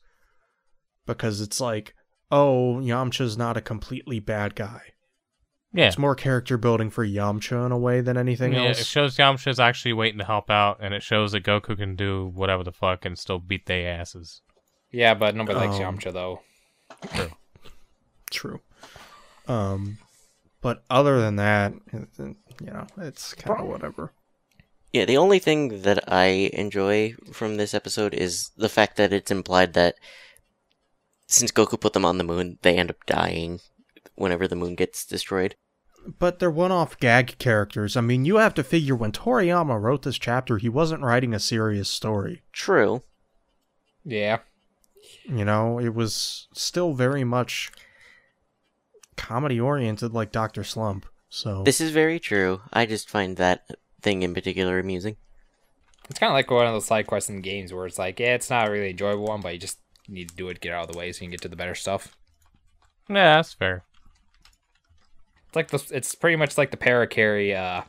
Speaker 1: because it's like oh, Yamcha's not a completely bad guy.
Speaker 3: Yeah,
Speaker 1: It's more character building for Yamcha in a way than anything
Speaker 3: yeah
Speaker 1: else.
Speaker 3: it shows Yamcha's actually waiting to help out, and it shows that Goku can do whatever the fuck and still beat they asses.
Speaker 4: Yeah, but nobody likes
Speaker 1: Um,
Speaker 4: Yamcha though.
Speaker 1: True. true. Um, but other than that, it- it- you know, it's kind of whatever.
Speaker 2: Yeah, the only thing that I enjoy from this episode is the fact that it's implied that since Goku put them on the moon, they end up dying whenever the moon gets destroyed.
Speaker 1: But they're one-off gag characters. I mean, you have to figure when Toriyama wrote this chapter, he wasn't writing a serious story.
Speaker 2: True.
Speaker 4: Yeah.
Speaker 1: You know, it was still very much comedy oriented like Dr. Slump. So
Speaker 2: This is very true. I just find that thing in particular amusing.
Speaker 4: It's kind of like one of those side quests in games where it's like, yeah, it's not a really enjoyable one, but you just need to do it, get out of the way, so you can get to the better stuff.
Speaker 3: Yeah, that's fair.
Speaker 4: It's like the, it's pretty much like the Parakarry uh,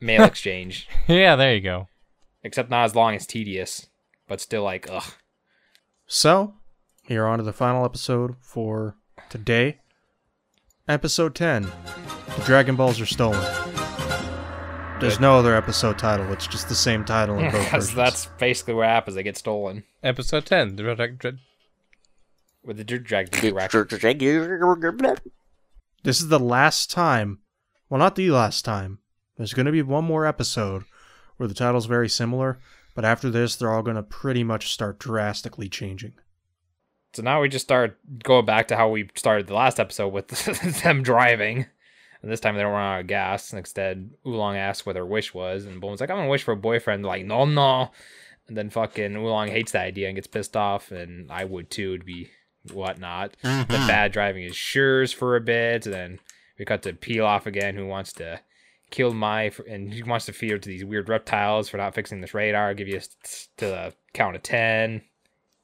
Speaker 4: mail exchange,
Speaker 3: Yeah, there you go.
Speaker 4: except not as long as tedious, but still like, ugh.
Speaker 1: So, here on to the final episode for today. Episode 10 The Dragon Balls Are Stolen. There's no other episode title, it's just the same title in both
Speaker 4: Because
Speaker 1: versions.
Speaker 4: that's basically what happens. They get stolen
Speaker 3: Episode ten. The Red- Red-
Speaker 4: with the Dr- Dragon.
Speaker 1: This is the last time, well, not the last time. There's going to be one more episode where the title's very similar, But after this, they're all going to pretty much start drastically changing.
Speaker 4: So now we just start going back to how we started the last episode with them driving. And this time they don't run out of gas. Instead, Oolong asks what her wish was, and Bulma's like, I'm gonna wish for a boyfriend. They're like, no, no. And then fucking Oolong hates that idea and gets pissed off, and I would too, to be whatnot. The mm-hmm. bad driving is Shures for a bit, and then we cut to Pilaf again, who wants to kill Mai, for, and he wants to feed her to these weird reptiles for not fixing this radar. Give you s- to the count of ten.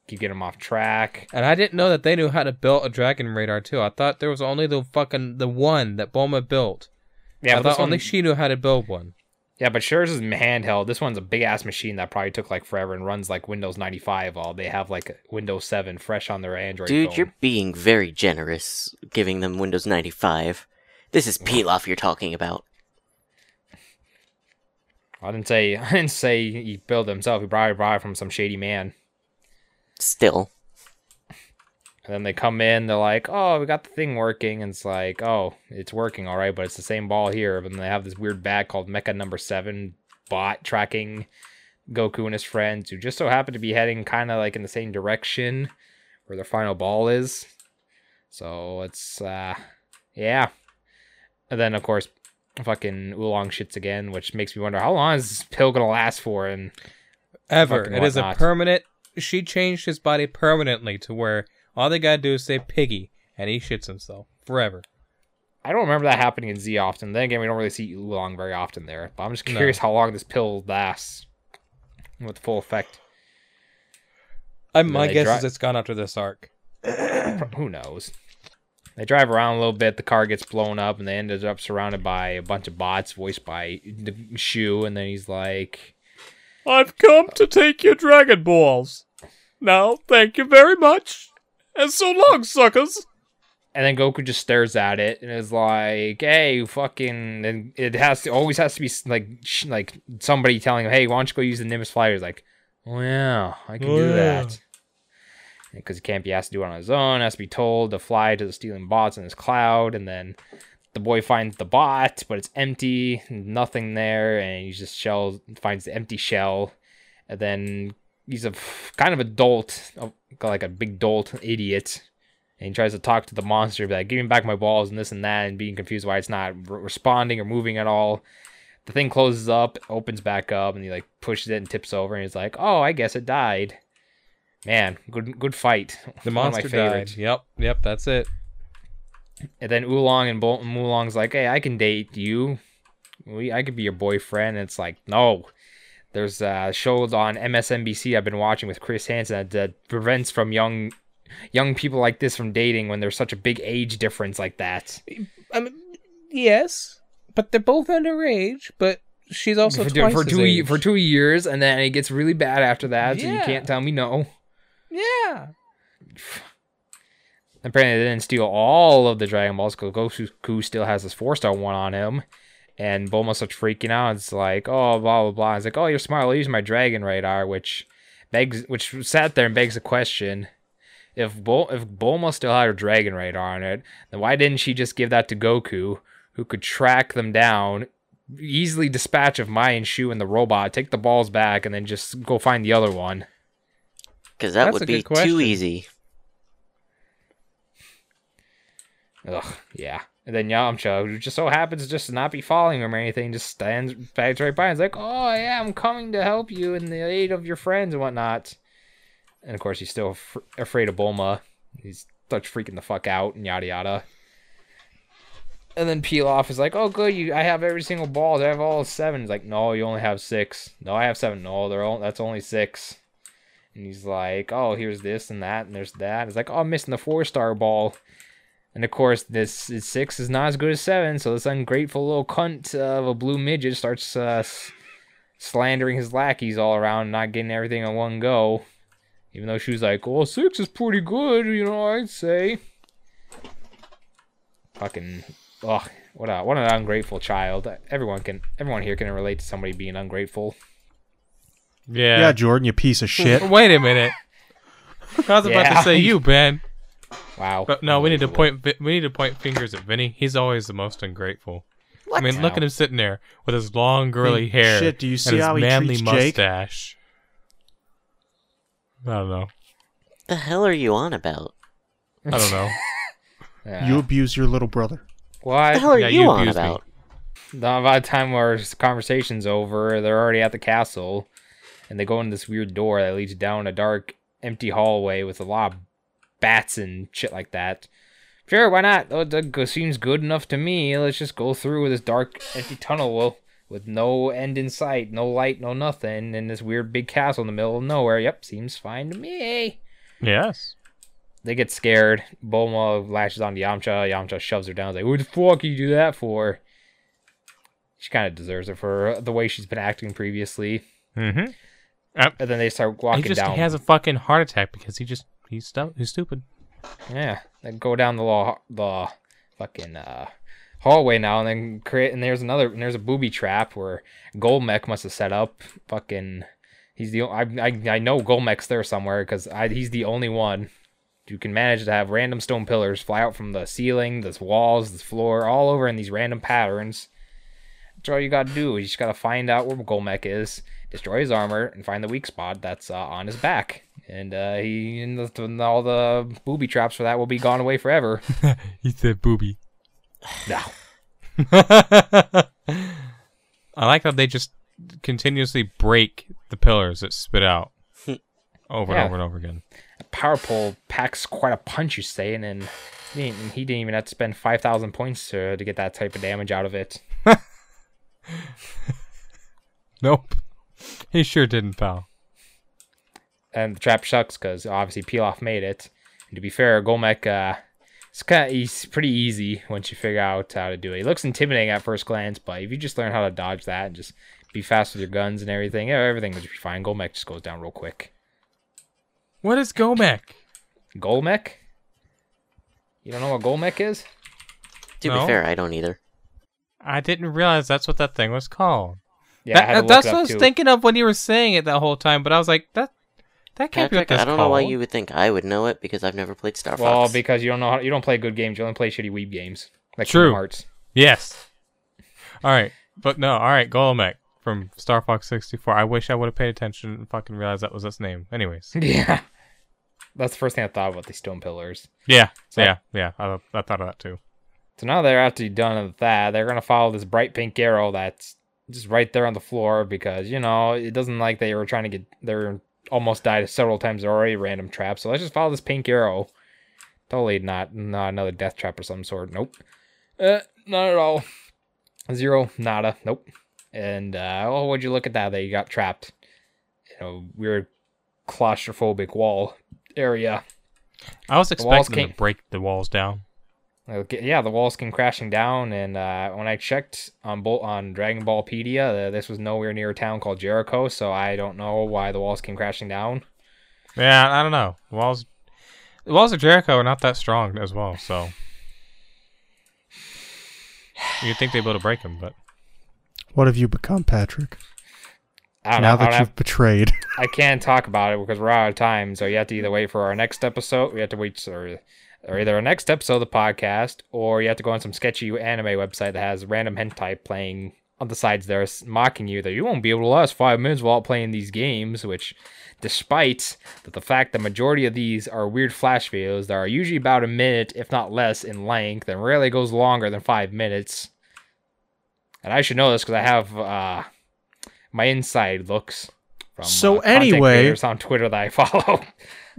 Speaker 4: Keep get them off track.
Speaker 3: And I didn't know that they knew how to build a dragon radar too. I thought there was only the fucking the one that Bulma built.
Speaker 4: Yeah,
Speaker 3: I
Speaker 4: but this
Speaker 3: thought only
Speaker 4: one-
Speaker 3: she knew how to build one.
Speaker 4: Yeah, but Shures is handheld. This one's a big ass machine that probably took like forever and runs like Windows 95. All they have like Windows 7 fresh on their Android
Speaker 2: Dude,
Speaker 4: phone.
Speaker 2: you're being very generous giving them Windows 95. This is Pilaf you're talking about.
Speaker 4: I didn't say I didn't say he built it himself. He probably bought it from some shady man.
Speaker 2: Still.
Speaker 4: And then they come in, they're like, "Oh, we got the thing working." And it's like, "Oh, it's working all right, but it's the same ball here." But then they have this weird bag called Mecha Number Seven bot tracking Goku and his friends, who just so happen to be heading kind of like in the same direction where their final ball is. So it's, uh, yeah. And then of course, fucking Oolong shits again, which makes me wonder how long is this pill gonna last for? And
Speaker 3: Ever.
Speaker 4: Fucking
Speaker 3: It is a permanent. She changed his body permanently to where all they gotta do is say piggy and he shits himself forever.
Speaker 4: I don't remember that happening in Z often. Then again, we don't really see Oolong very often there. But I'm just
Speaker 3: No.
Speaker 4: curious how long this pill lasts with full effect.
Speaker 3: I, my guess
Speaker 4: dri-
Speaker 3: is it's gone after this arc.
Speaker 4: Who knows? They drive around a little bit. The car gets blown up, and they ended up surrounded by a bunch of bots, voiced by the Shu. And then he's like,
Speaker 6: I've come to take your Dragon Balls. Now, thank you very much. And so long, suckers.
Speaker 4: and then Goku just stares at it and is like, "Hey, fucking!" And it has to always has to be like sh- like somebody telling him, "Hey, why don't you go use the Nimbus Flyer?" He's like, "Oh yeah, I can
Speaker 3: Oh,
Speaker 4: do
Speaker 3: yeah."
Speaker 4: that." Because he can't be asked to do it on his own. Has to be told to fly to the stealing bots in his cloud, and then the boy finds the bot, but it's empty, nothing there, and he just shells finds the empty shell, and then he's a kind of adult, like a big dolt idiot, and he tries to talk to the monster, like, "Give me back my balls" and this and that, and being confused why it's not re- responding or moving at all. The thing closes up, opens back up, and he like pushes it and tips over, and he's like, "Oh, I guess it died." Man, good good fight.
Speaker 3: The monster died. Yep, yep, that's it.
Speaker 4: And then Oolong and Bol- Oolong's like, "Hey, I can date you. We, I could be your boyfriend." And it's like, no. There's uh, a show on MSNBC I've been watching with Chris Hansen that, prevents from young young people like this from dating when there's such a big age difference like that.
Speaker 3: I mean, yes, but they're both underage. But she's also
Speaker 4: for,
Speaker 3: twice
Speaker 4: for two
Speaker 3: age.
Speaker 4: for two years, and then it gets really bad after that. So you can't tell me no.
Speaker 3: Yeah,
Speaker 4: Apparently, they didn't steal all of the Dragon Balls because Goku still has this four star one on him. And Bulma's starts freaking out. It's like, oh, blah, blah, blah. It's like, oh, you're smart. I'll use my Dragon Radar, which begs, which sat there and begs the question if, Bul- if Bulma still had her Dragon Radar on it, then why didn't she just give that to Goku, who could track them down, easily dispatch of Mai and Shu and the robot, take the balls back, and then just go find the other one?
Speaker 2: Because that
Speaker 3: That's
Speaker 2: would be too easy.
Speaker 4: Ugh, yeah. And then Yamcha, who just so happens just to not be following him or anything, just stands stands right by and is like, "Oh yeah, I'm coming to help you in the aid of your friends and whatnot." And of course, he's still af- afraid of Bulma. He's such freaking the fuck out and yada yada. And then Pilaf is like, "Oh good, you I have every single ball. I have all seven. He's like, "No, you only have six. No, I have seven. No, they're all, that's only six. And he's like, "Oh, here's this and that and there's that." He's like, "Oh, I'm missing the four star ball." And of course, this is six is not as good as seven, so this ungrateful little cunt of a blue midget starts uh, slandering his lackeys all around, not getting everything in one go. Even though she was like, "Well, six is pretty good," you know, I'd say. Fucking, ugh, what a what an ungrateful child. Everyone can, everyone here can relate to somebody being ungrateful.
Speaker 1: Yeah,
Speaker 6: Yeah.
Speaker 1: Jordan, you piece of shit.
Speaker 3: Wait a minute. I was about to say you, Ben.
Speaker 4: Wow.
Speaker 3: But no, we need to point. We need to point fingers at Vinny. He's always the most ungrateful. I mean, look at him sitting there with his long, curly hair
Speaker 1: shit, do you see
Speaker 3: and his
Speaker 1: how he
Speaker 3: manly
Speaker 1: treats Jake?
Speaker 3: mustache. I don't know.
Speaker 2: The hell are you on about?
Speaker 3: I don't know.
Speaker 4: Yeah.
Speaker 1: You abuse your little brother.
Speaker 2: What the hell are
Speaker 3: Yeah,
Speaker 2: you,
Speaker 3: you
Speaker 2: on
Speaker 3: abused me.
Speaker 2: about?
Speaker 4: Now, by the time our conversation's over, they're already at the castle, and they go in this weird door that leads down a dark, empty hallway with a lot of bats and shit like that. Sure, why not? Oh, that seems good enough to me. Let's just go through this dark, empty tunnel with no end in sight, no light, no nothing, and this weird big castle in the middle of nowhere. Yep, seems fine to me.
Speaker 3: yes.
Speaker 4: They get scared. Bulma lashes on Yamcha. Yamcha shoves her down. He's like, "What the fuck you do that for?" She kind of deserves it for the way she's been acting previously.
Speaker 3: Mm-hmm.
Speaker 4: And then they start
Speaker 3: He
Speaker 4: walking
Speaker 3: just
Speaker 4: down.
Speaker 3: he has a fucking heart attack because he just he's stu- he's stupid.
Speaker 4: Yeah, they go down the law, the fucking uh, hallway now, and then create. And there's another. And there's a booby trap where Golemech must have set up. Fucking, he's the. I I know Golemech's there somewhere because he's the only one who can manage to have random stone pillars fly out from the ceiling, the walls, the floor, all over in these random patterns. That's all you gotta do. You just gotta find out where Golemech is, destroy his armor, and find the weak spot that's uh, on his back. And uh, he and, the, and all the booby traps for that will be gone away forever.
Speaker 3: He said booby.
Speaker 4: no.
Speaker 3: I like how they just continuously break the pillars that spit out over
Speaker 4: Yeah.
Speaker 3: and over and over again.
Speaker 4: Power pole packs quite a punch, you say, and then he didn't, he didn't even have to spend 5,000 points to, to get that type of damage out of it.
Speaker 3: Nope. He sure didn't, pal.
Speaker 4: And the trap sucks because obviously Pilaf made it. And to be fair, Golemech, uh, it's kind of he's pretty easy once you figure out how to do it. He looks intimidating at first glance, but if you just learn how to dodge that and just be fast with your guns and everything, everything will just be fine. Golemech just goes down real quick.
Speaker 3: What is Gomek?
Speaker 4: Golemech? You don't know what Golemech is?
Speaker 2: To
Speaker 3: No.
Speaker 2: be fair, I don't either.
Speaker 3: I didn't realize that's what that thing was called.
Speaker 4: Yeah, I had to
Speaker 3: That-
Speaker 4: look
Speaker 3: that's
Speaker 4: it
Speaker 3: what I was
Speaker 4: too.
Speaker 3: thinking of when you were saying it that whole time, but I was like, that that can't be what
Speaker 2: Patrick,
Speaker 3: that's
Speaker 2: I don't know why you would think I would know it because I've never played Star Fox.
Speaker 4: Well, because you don't know how, you don't play good games. You only play shitty weeb games like
Speaker 3: True.
Speaker 4: Kingdom Hearts.
Speaker 3: Yes. All right, but no, all right, Golemech from Star Fox 64. I wish I would have paid attention and fucking realized that was its name. Anyways,
Speaker 4: Yeah, that's the first thing I thought about these stone pillars.
Speaker 3: yeah,
Speaker 4: So-
Speaker 3: yeah, yeah. I, I thought of that too.
Speaker 4: So now they're after done with that, they're gonna follow this bright pink arrow that's just right there on the floor because you know it doesn't like they were trying to get they're almost died several times already random trap. So let's just follow this pink arrow. Totally not not another death trap or some sort. Nope. Uh, not at all. Zero, nada, nope. And uh, oh, would you look at that? That you got trapped. You know, weird claustrophobic wall area.
Speaker 3: I was
Speaker 4: The
Speaker 3: expecting them to break the walls down.
Speaker 4: Okay, yeah, the walls came crashing down, and uh, when I checked on Bol- on Dragon Ballpedia, uh, this was nowhere near a town called Jericho, so I don't know why the walls came crashing down.
Speaker 3: Yeah, I don't know. The walls, the walls of Jericho are not that strong as well, so you'd think they'd be able to break them, but
Speaker 1: What have you become, Patrick?
Speaker 4: I don't
Speaker 1: Now
Speaker 4: know. I,
Speaker 1: that
Speaker 4: don't
Speaker 1: you've
Speaker 4: have-
Speaker 1: betrayed.
Speaker 4: I can't talk about it because we're out of time, so you have to either wait for our next episode. We have to wait or, or either our next episode of the podcast, or you have to go on some sketchy anime website that has random hentai playing on the sides there, mocking you that you won't be able to last five minutes while playing these games. Which, despite that the fact the majority of these are weird flash videos that are usually about a minute, if not less, in length, and rarely goes longer than five minutes. And I should know this because I have uh, my inside looks. From,
Speaker 1: So
Speaker 4: uh,
Speaker 1: anyway-
Speaker 4: on Twitter that I follow.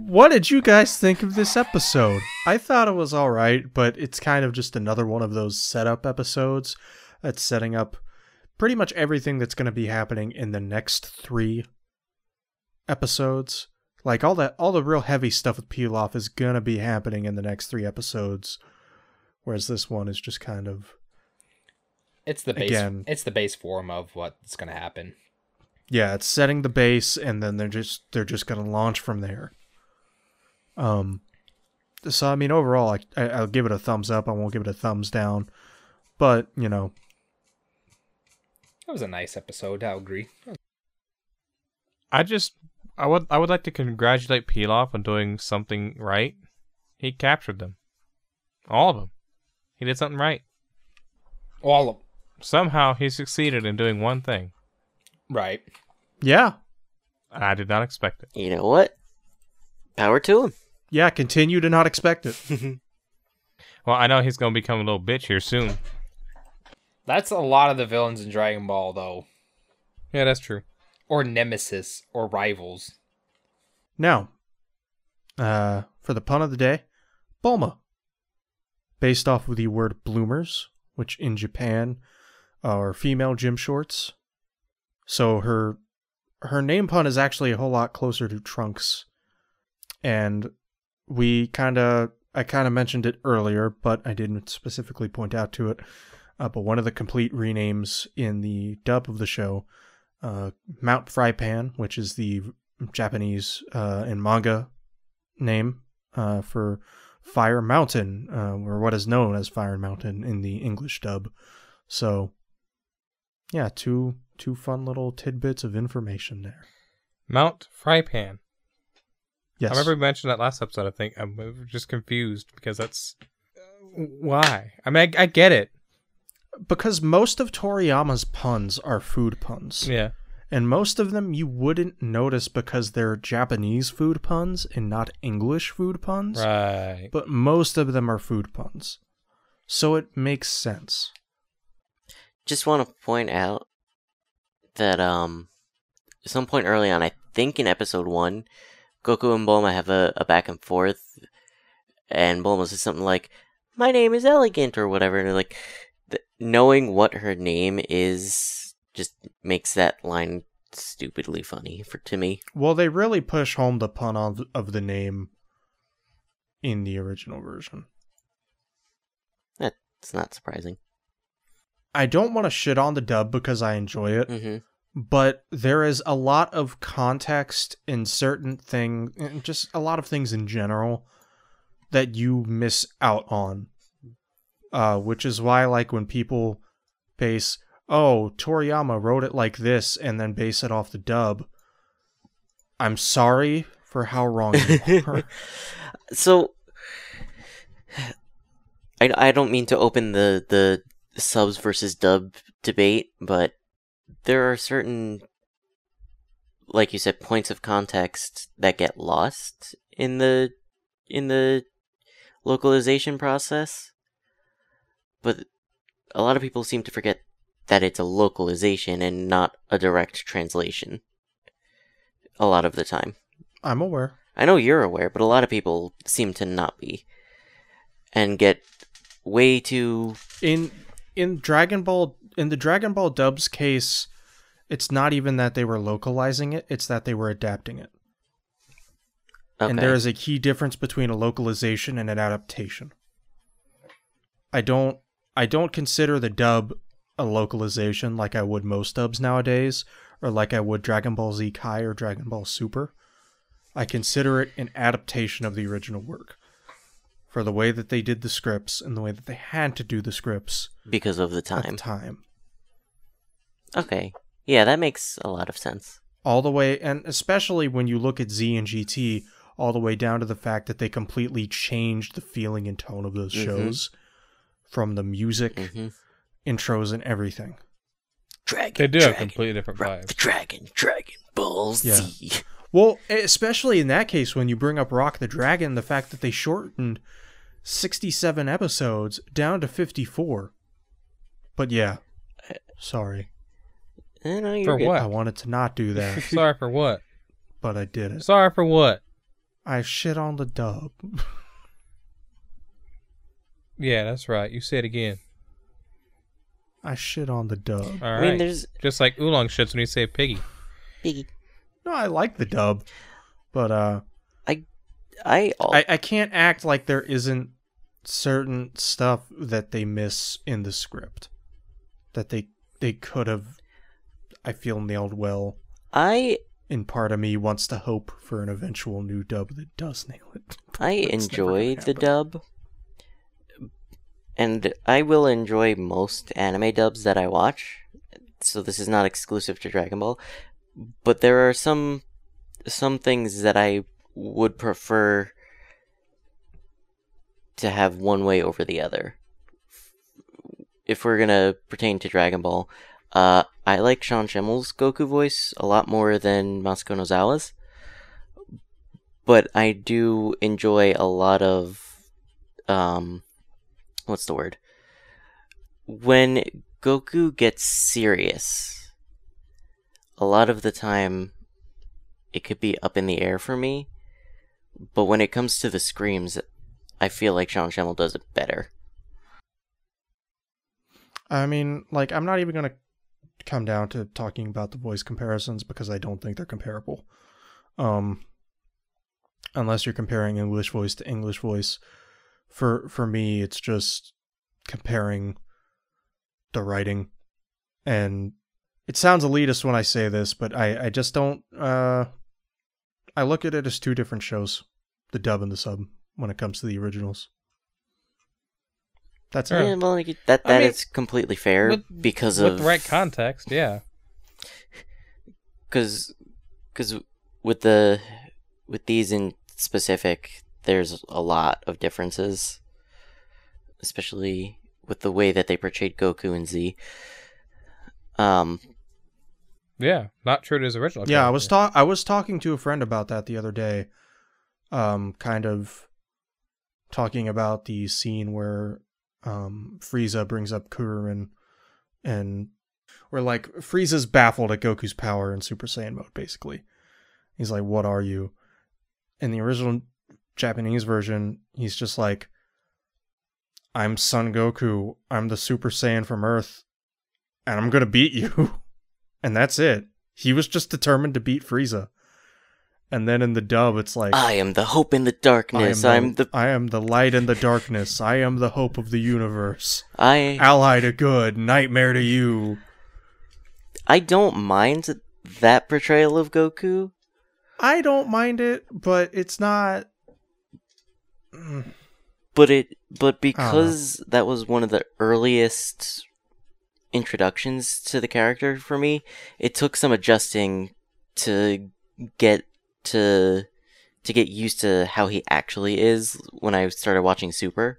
Speaker 1: What did you guys think of this episode? I thought it was alright, but it's kind of just another one of those setup episodes that's setting up pretty much everything that's going to be happening in the next three episodes. Like all that, all the real heavy stuff with off is going to be happening in the next three episodes, whereas this one is just kind of
Speaker 4: It's the base.
Speaker 1: Again.
Speaker 4: It's the base form of what's gonna happen.
Speaker 1: yeah, it's setting the base, and then they're just they're just going to launch from there. Um, so I mean, overall, I, I I'll give it a thumbs up. I won't give it a thumbs down, but you know,
Speaker 4: It was a nice episode. I agree.
Speaker 3: I just I would I would like to congratulate Pilaf on doing something right. He captured them, all of them. He did something right.
Speaker 4: All of
Speaker 3: Somehow he succeeded in doing one thing.
Speaker 4: right.
Speaker 1: yeah,
Speaker 3: I did not expect it.
Speaker 2: You know what? Power to him.
Speaker 1: Yeah, continue to not expect it.
Speaker 3: Well, I know he's gonna become a little bitch here soon.
Speaker 4: That's a lot of the villains in Dragon Ball, though,
Speaker 3: Yeah, that's true.
Speaker 4: or nemesis, or rivals.
Speaker 1: Now, uh, for the pun of the day, Bulma. Based off of the word bloomers, which in Japan are female gym shorts. So her her name pun is actually a whole lot closer to Trunks. And we kind of I kind of mentioned it earlier, but I didn't specifically point out to it. Uh, but one of the complete renames in the dub of the show, uh, Mount Frypan, which is the Japanese uh, and manga name uh, for Fire Mountain, uh, or what is known as Fire Mountain in the English dub. So, yeah, two two fun little tidbits of information there.
Speaker 3: Mount Frypan.
Speaker 1: Yes,
Speaker 3: I remember we mentioned that last episode. I think I'm just confused because that's why. I mean, I, I get it.
Speaker 1: because most of Toriyama's puns are food puns.
Speaker 3: Yeah.
Speaker 1: And most of them you wouldn't notice because they're Japanese food puns and not English food puns.
Speaker 3: Right.
Speaker 1: But most of them are food puns. So it makes sense.
Speaker 2: Just want to point out that um, at some point early on, I think in episode one, Goku and Bulma have a, a back and forth, and Bulma says something like, "My name is Elegant" or whatever, and like, th- knowing what her name is just makes that line stupidly funny for to me.
Speaker 1: Well, they really push home the pun of, of the name in the original version.
Speaker 2: That's not surprising.
Speaker 1: I don't want to shit on the dub because I enjoy it.
Speaker 2: hmm
Speaker 1: but there is a lot of context in certain thing and just a lot of things in general that you miss out on. Uh which is why like when people base oh toriyama wrote it like this and then base it off the dub i'm sorry for how wrong you are.
Speaker 2: So, I, I don't mean to open the, the subs versus dub debate, but there are certain, like you said, points of context that get lost in the in the localization process. But a lot of people seem to forget that it's a localization and not a direct translation. A lot of the time.
Speaker 1: i'm aware
Speaker 2: I know you're aware, but a lot of people seem to not be. And get way too.
Speaker 1: in in Dragon Ball in the Dragon Ball dubs case, it's not even that they were localizing it, it's that they were adapting it.
Speaker 2: Okay.
Speaker 1: And there is a key difference between a localization and an adaptation. I don't I don't consider the dub a localization like I would most dubs nowadays, or like I would Dragon Ball Z Kai or Dragon Ball Super. I consider it an adaptation of the original work. For the way that they did the scripts and the way that they had to do the scripts
Speaker 2: because of the
Speaker 1: at the
Speaker 2: time.
Speaker 1: time.
Speaker 2: Okay. Yeah, that makes a lot of sense.
Speaker 1: all the way and especially when you look at Z and GT all the way down to the fact that they completely changed the feeling and tone of those
Speaker 2: Mhm.
Speaker 1: shows from the music
Speaker 2: hmm
Speaker 1: intros and everything
Speaker 2: Dragon.
Speaker 3: They do have
Speaker 2: dragon,
Speaker 3: completely different
Speaker 2: Rock the. Dragon, Dragon Ball
Speaker 1: Yeah. Well especially in that case when you bring up rock the dragon the fact that they shortened 67 episodes down to 54 but yeah sorry
Speaker 2: Eh, no, you're
Speaker 3: For
Speaker 2: good.
Speaker 3: what?
Speaker 1: i wanted to not do that
Speaker 3: Sorry for what?
Speaker 1: but i did it
Speaker 3: Sorry for what?
Speaker 1: i shit on the dub
Speaker 3: Yeah, that's right. You say it again.
Speaker 1: i shit on the dub
Speaker 3: All
Speaker 2: I mean, there's
Speaker 3: Just like Oolong shits when you say piggy.
Speaker 2: Piggy.
Speaker 1: no i like the dub but uh
Speaker 2: I, al-
Speaker 1: I, oh. I can't act like there isn't certain stuff that they miss in the script that they they could have I feel nailed well.
Speaker 2: I
Speaker 1: And part of me wants to hope for an eventual new dub that does nail it.
Speaker 2: I enjoy the dub, and I will enjoy most anime dubs that I watch. So this is not exclusive to Dragon Ball, but there are some some things that I would prefer to have one way over the other. If we're gonna pertain to Dragon Ball, uh, I like Sean Schemmel's Goku voice a lot more than Masako Nozawa's but I do enjoy a lot of um what's the word? When Goku gets serious, a lot of the time it could be up in the air for me, but when it comes to the screams, I feel like Sean Schemmel does it better.
Speaker 1: I mean, like, I'm not even going to come down to talking about the voice comparisons because I don't think they're comparable. Um, unless you're comparing English voice to English voice. For for me, it's just comparing the writing, and it sounds elitist when I say this, but I I just don't. Uh, I look at it as two different shows, the dub and the sub, when it comes to the originals. That's it.
Speaker 2: Yeah, well, like, that
Speaker 3: I mean,
Speaker 2: is completely fair
Speaker 3: with-
Speaker 2: because
Speaker 3: With
Speaker 2: of
Speaker 3: the right context, yeah.
Speaker 2: because because with the with these in specific there's a lot of differences especially with the way that they portrayed goku and z um
Speaker 3: Yeah, not true to his original.
Speaker 1: Yeah, I was
Speaker 3: character.
Speaker 1: ta- I was talking to a friend about that the other day. Um, kind of talking about the scene where um Frieza brings up Kuririn and where like Frieza's baffled at Goku's power in Super Saiyan mode, basically. He's like, What are you? In the original Japanese version, he's just like I'm Son Goku, I'm the Super Saiyan from Earth, and I'm gonna beat you. and that's it. He was just determined to beat Frieza. And then in the dub, it's like
Speaker 2: i am the hope in the darkness
Speaker 1: I
Speaker 2: i'm the
Speaker 1: I am the light in the darkness. I am the hope of the universe.
Speaker 2: i
Speaker 1: Ally to good, nightmare to you.
Speaker 2: i don't mind that portrayal of goku
Speaker 1: I don't mind it, but it's not.
Speaker 2: But it but because that was one of the earliest introductions to the character for me it took some adjusting to get to to get used to how he actually is when i started watching super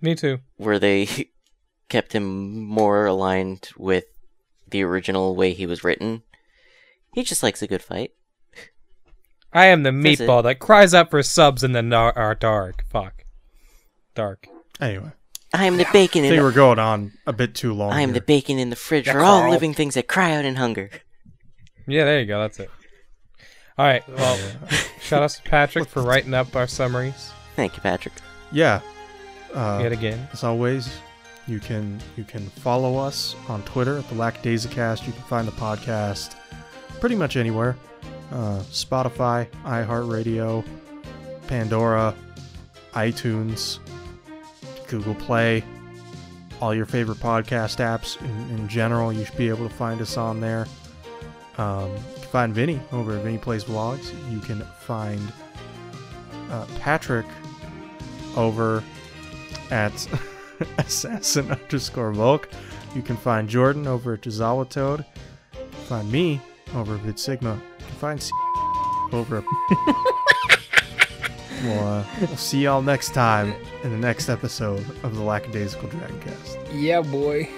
Speaker 3: Me too.
Speaker 2: where they kept him more aligned with the original way he was written he just likes a good fight
Speaker 3: I am the meatball that cries out for subs in the nar- uh, dark. Fuck. Dark.
Speaker 1: Anyway,
Speaker 2: i am the bacon
Speaker 1: I
Speaker 2: in
Speaker 1: think
Speaker 2: the,
Speaker 1: we're going on a bit too long.
Speaker 2: i am
Speaker 1: here.
Speaker 2: the bacon in the fridge
Speaker 3: Yeah,
Speaker 2: for all living things that cry out in hunger
Speaker 3: Yeah, there you go. That's it. All right. Well, shout out to Patrick for writing up our summaries
Speaker 2: thank you patrick
Speaker 1: yeah. Uh,
Speaker 3: yet again.
Speaker 1: As always, you can you can follow us on Twitter at the Lackadaisicast. You can find the podcast pretty much anywhere. Uh, Spotify, iHeartRadio, Pandora, iTunes, Google Play, all your favorite podcast apps in, in general. You should be able to find us on there. Um, you can find Vinny over at Vinny Plays Vlogs. You can find uh, Patrick over at assassin underscore Volke. You can find Jordan over at Jazawa Toad. Find me over at Vid Sigma. You can find C- over at. we'll, uh, we'll see y'all next time in the next episode of the Lackadaisical Dragon Cast.
Speaker 4: Yeah, boy.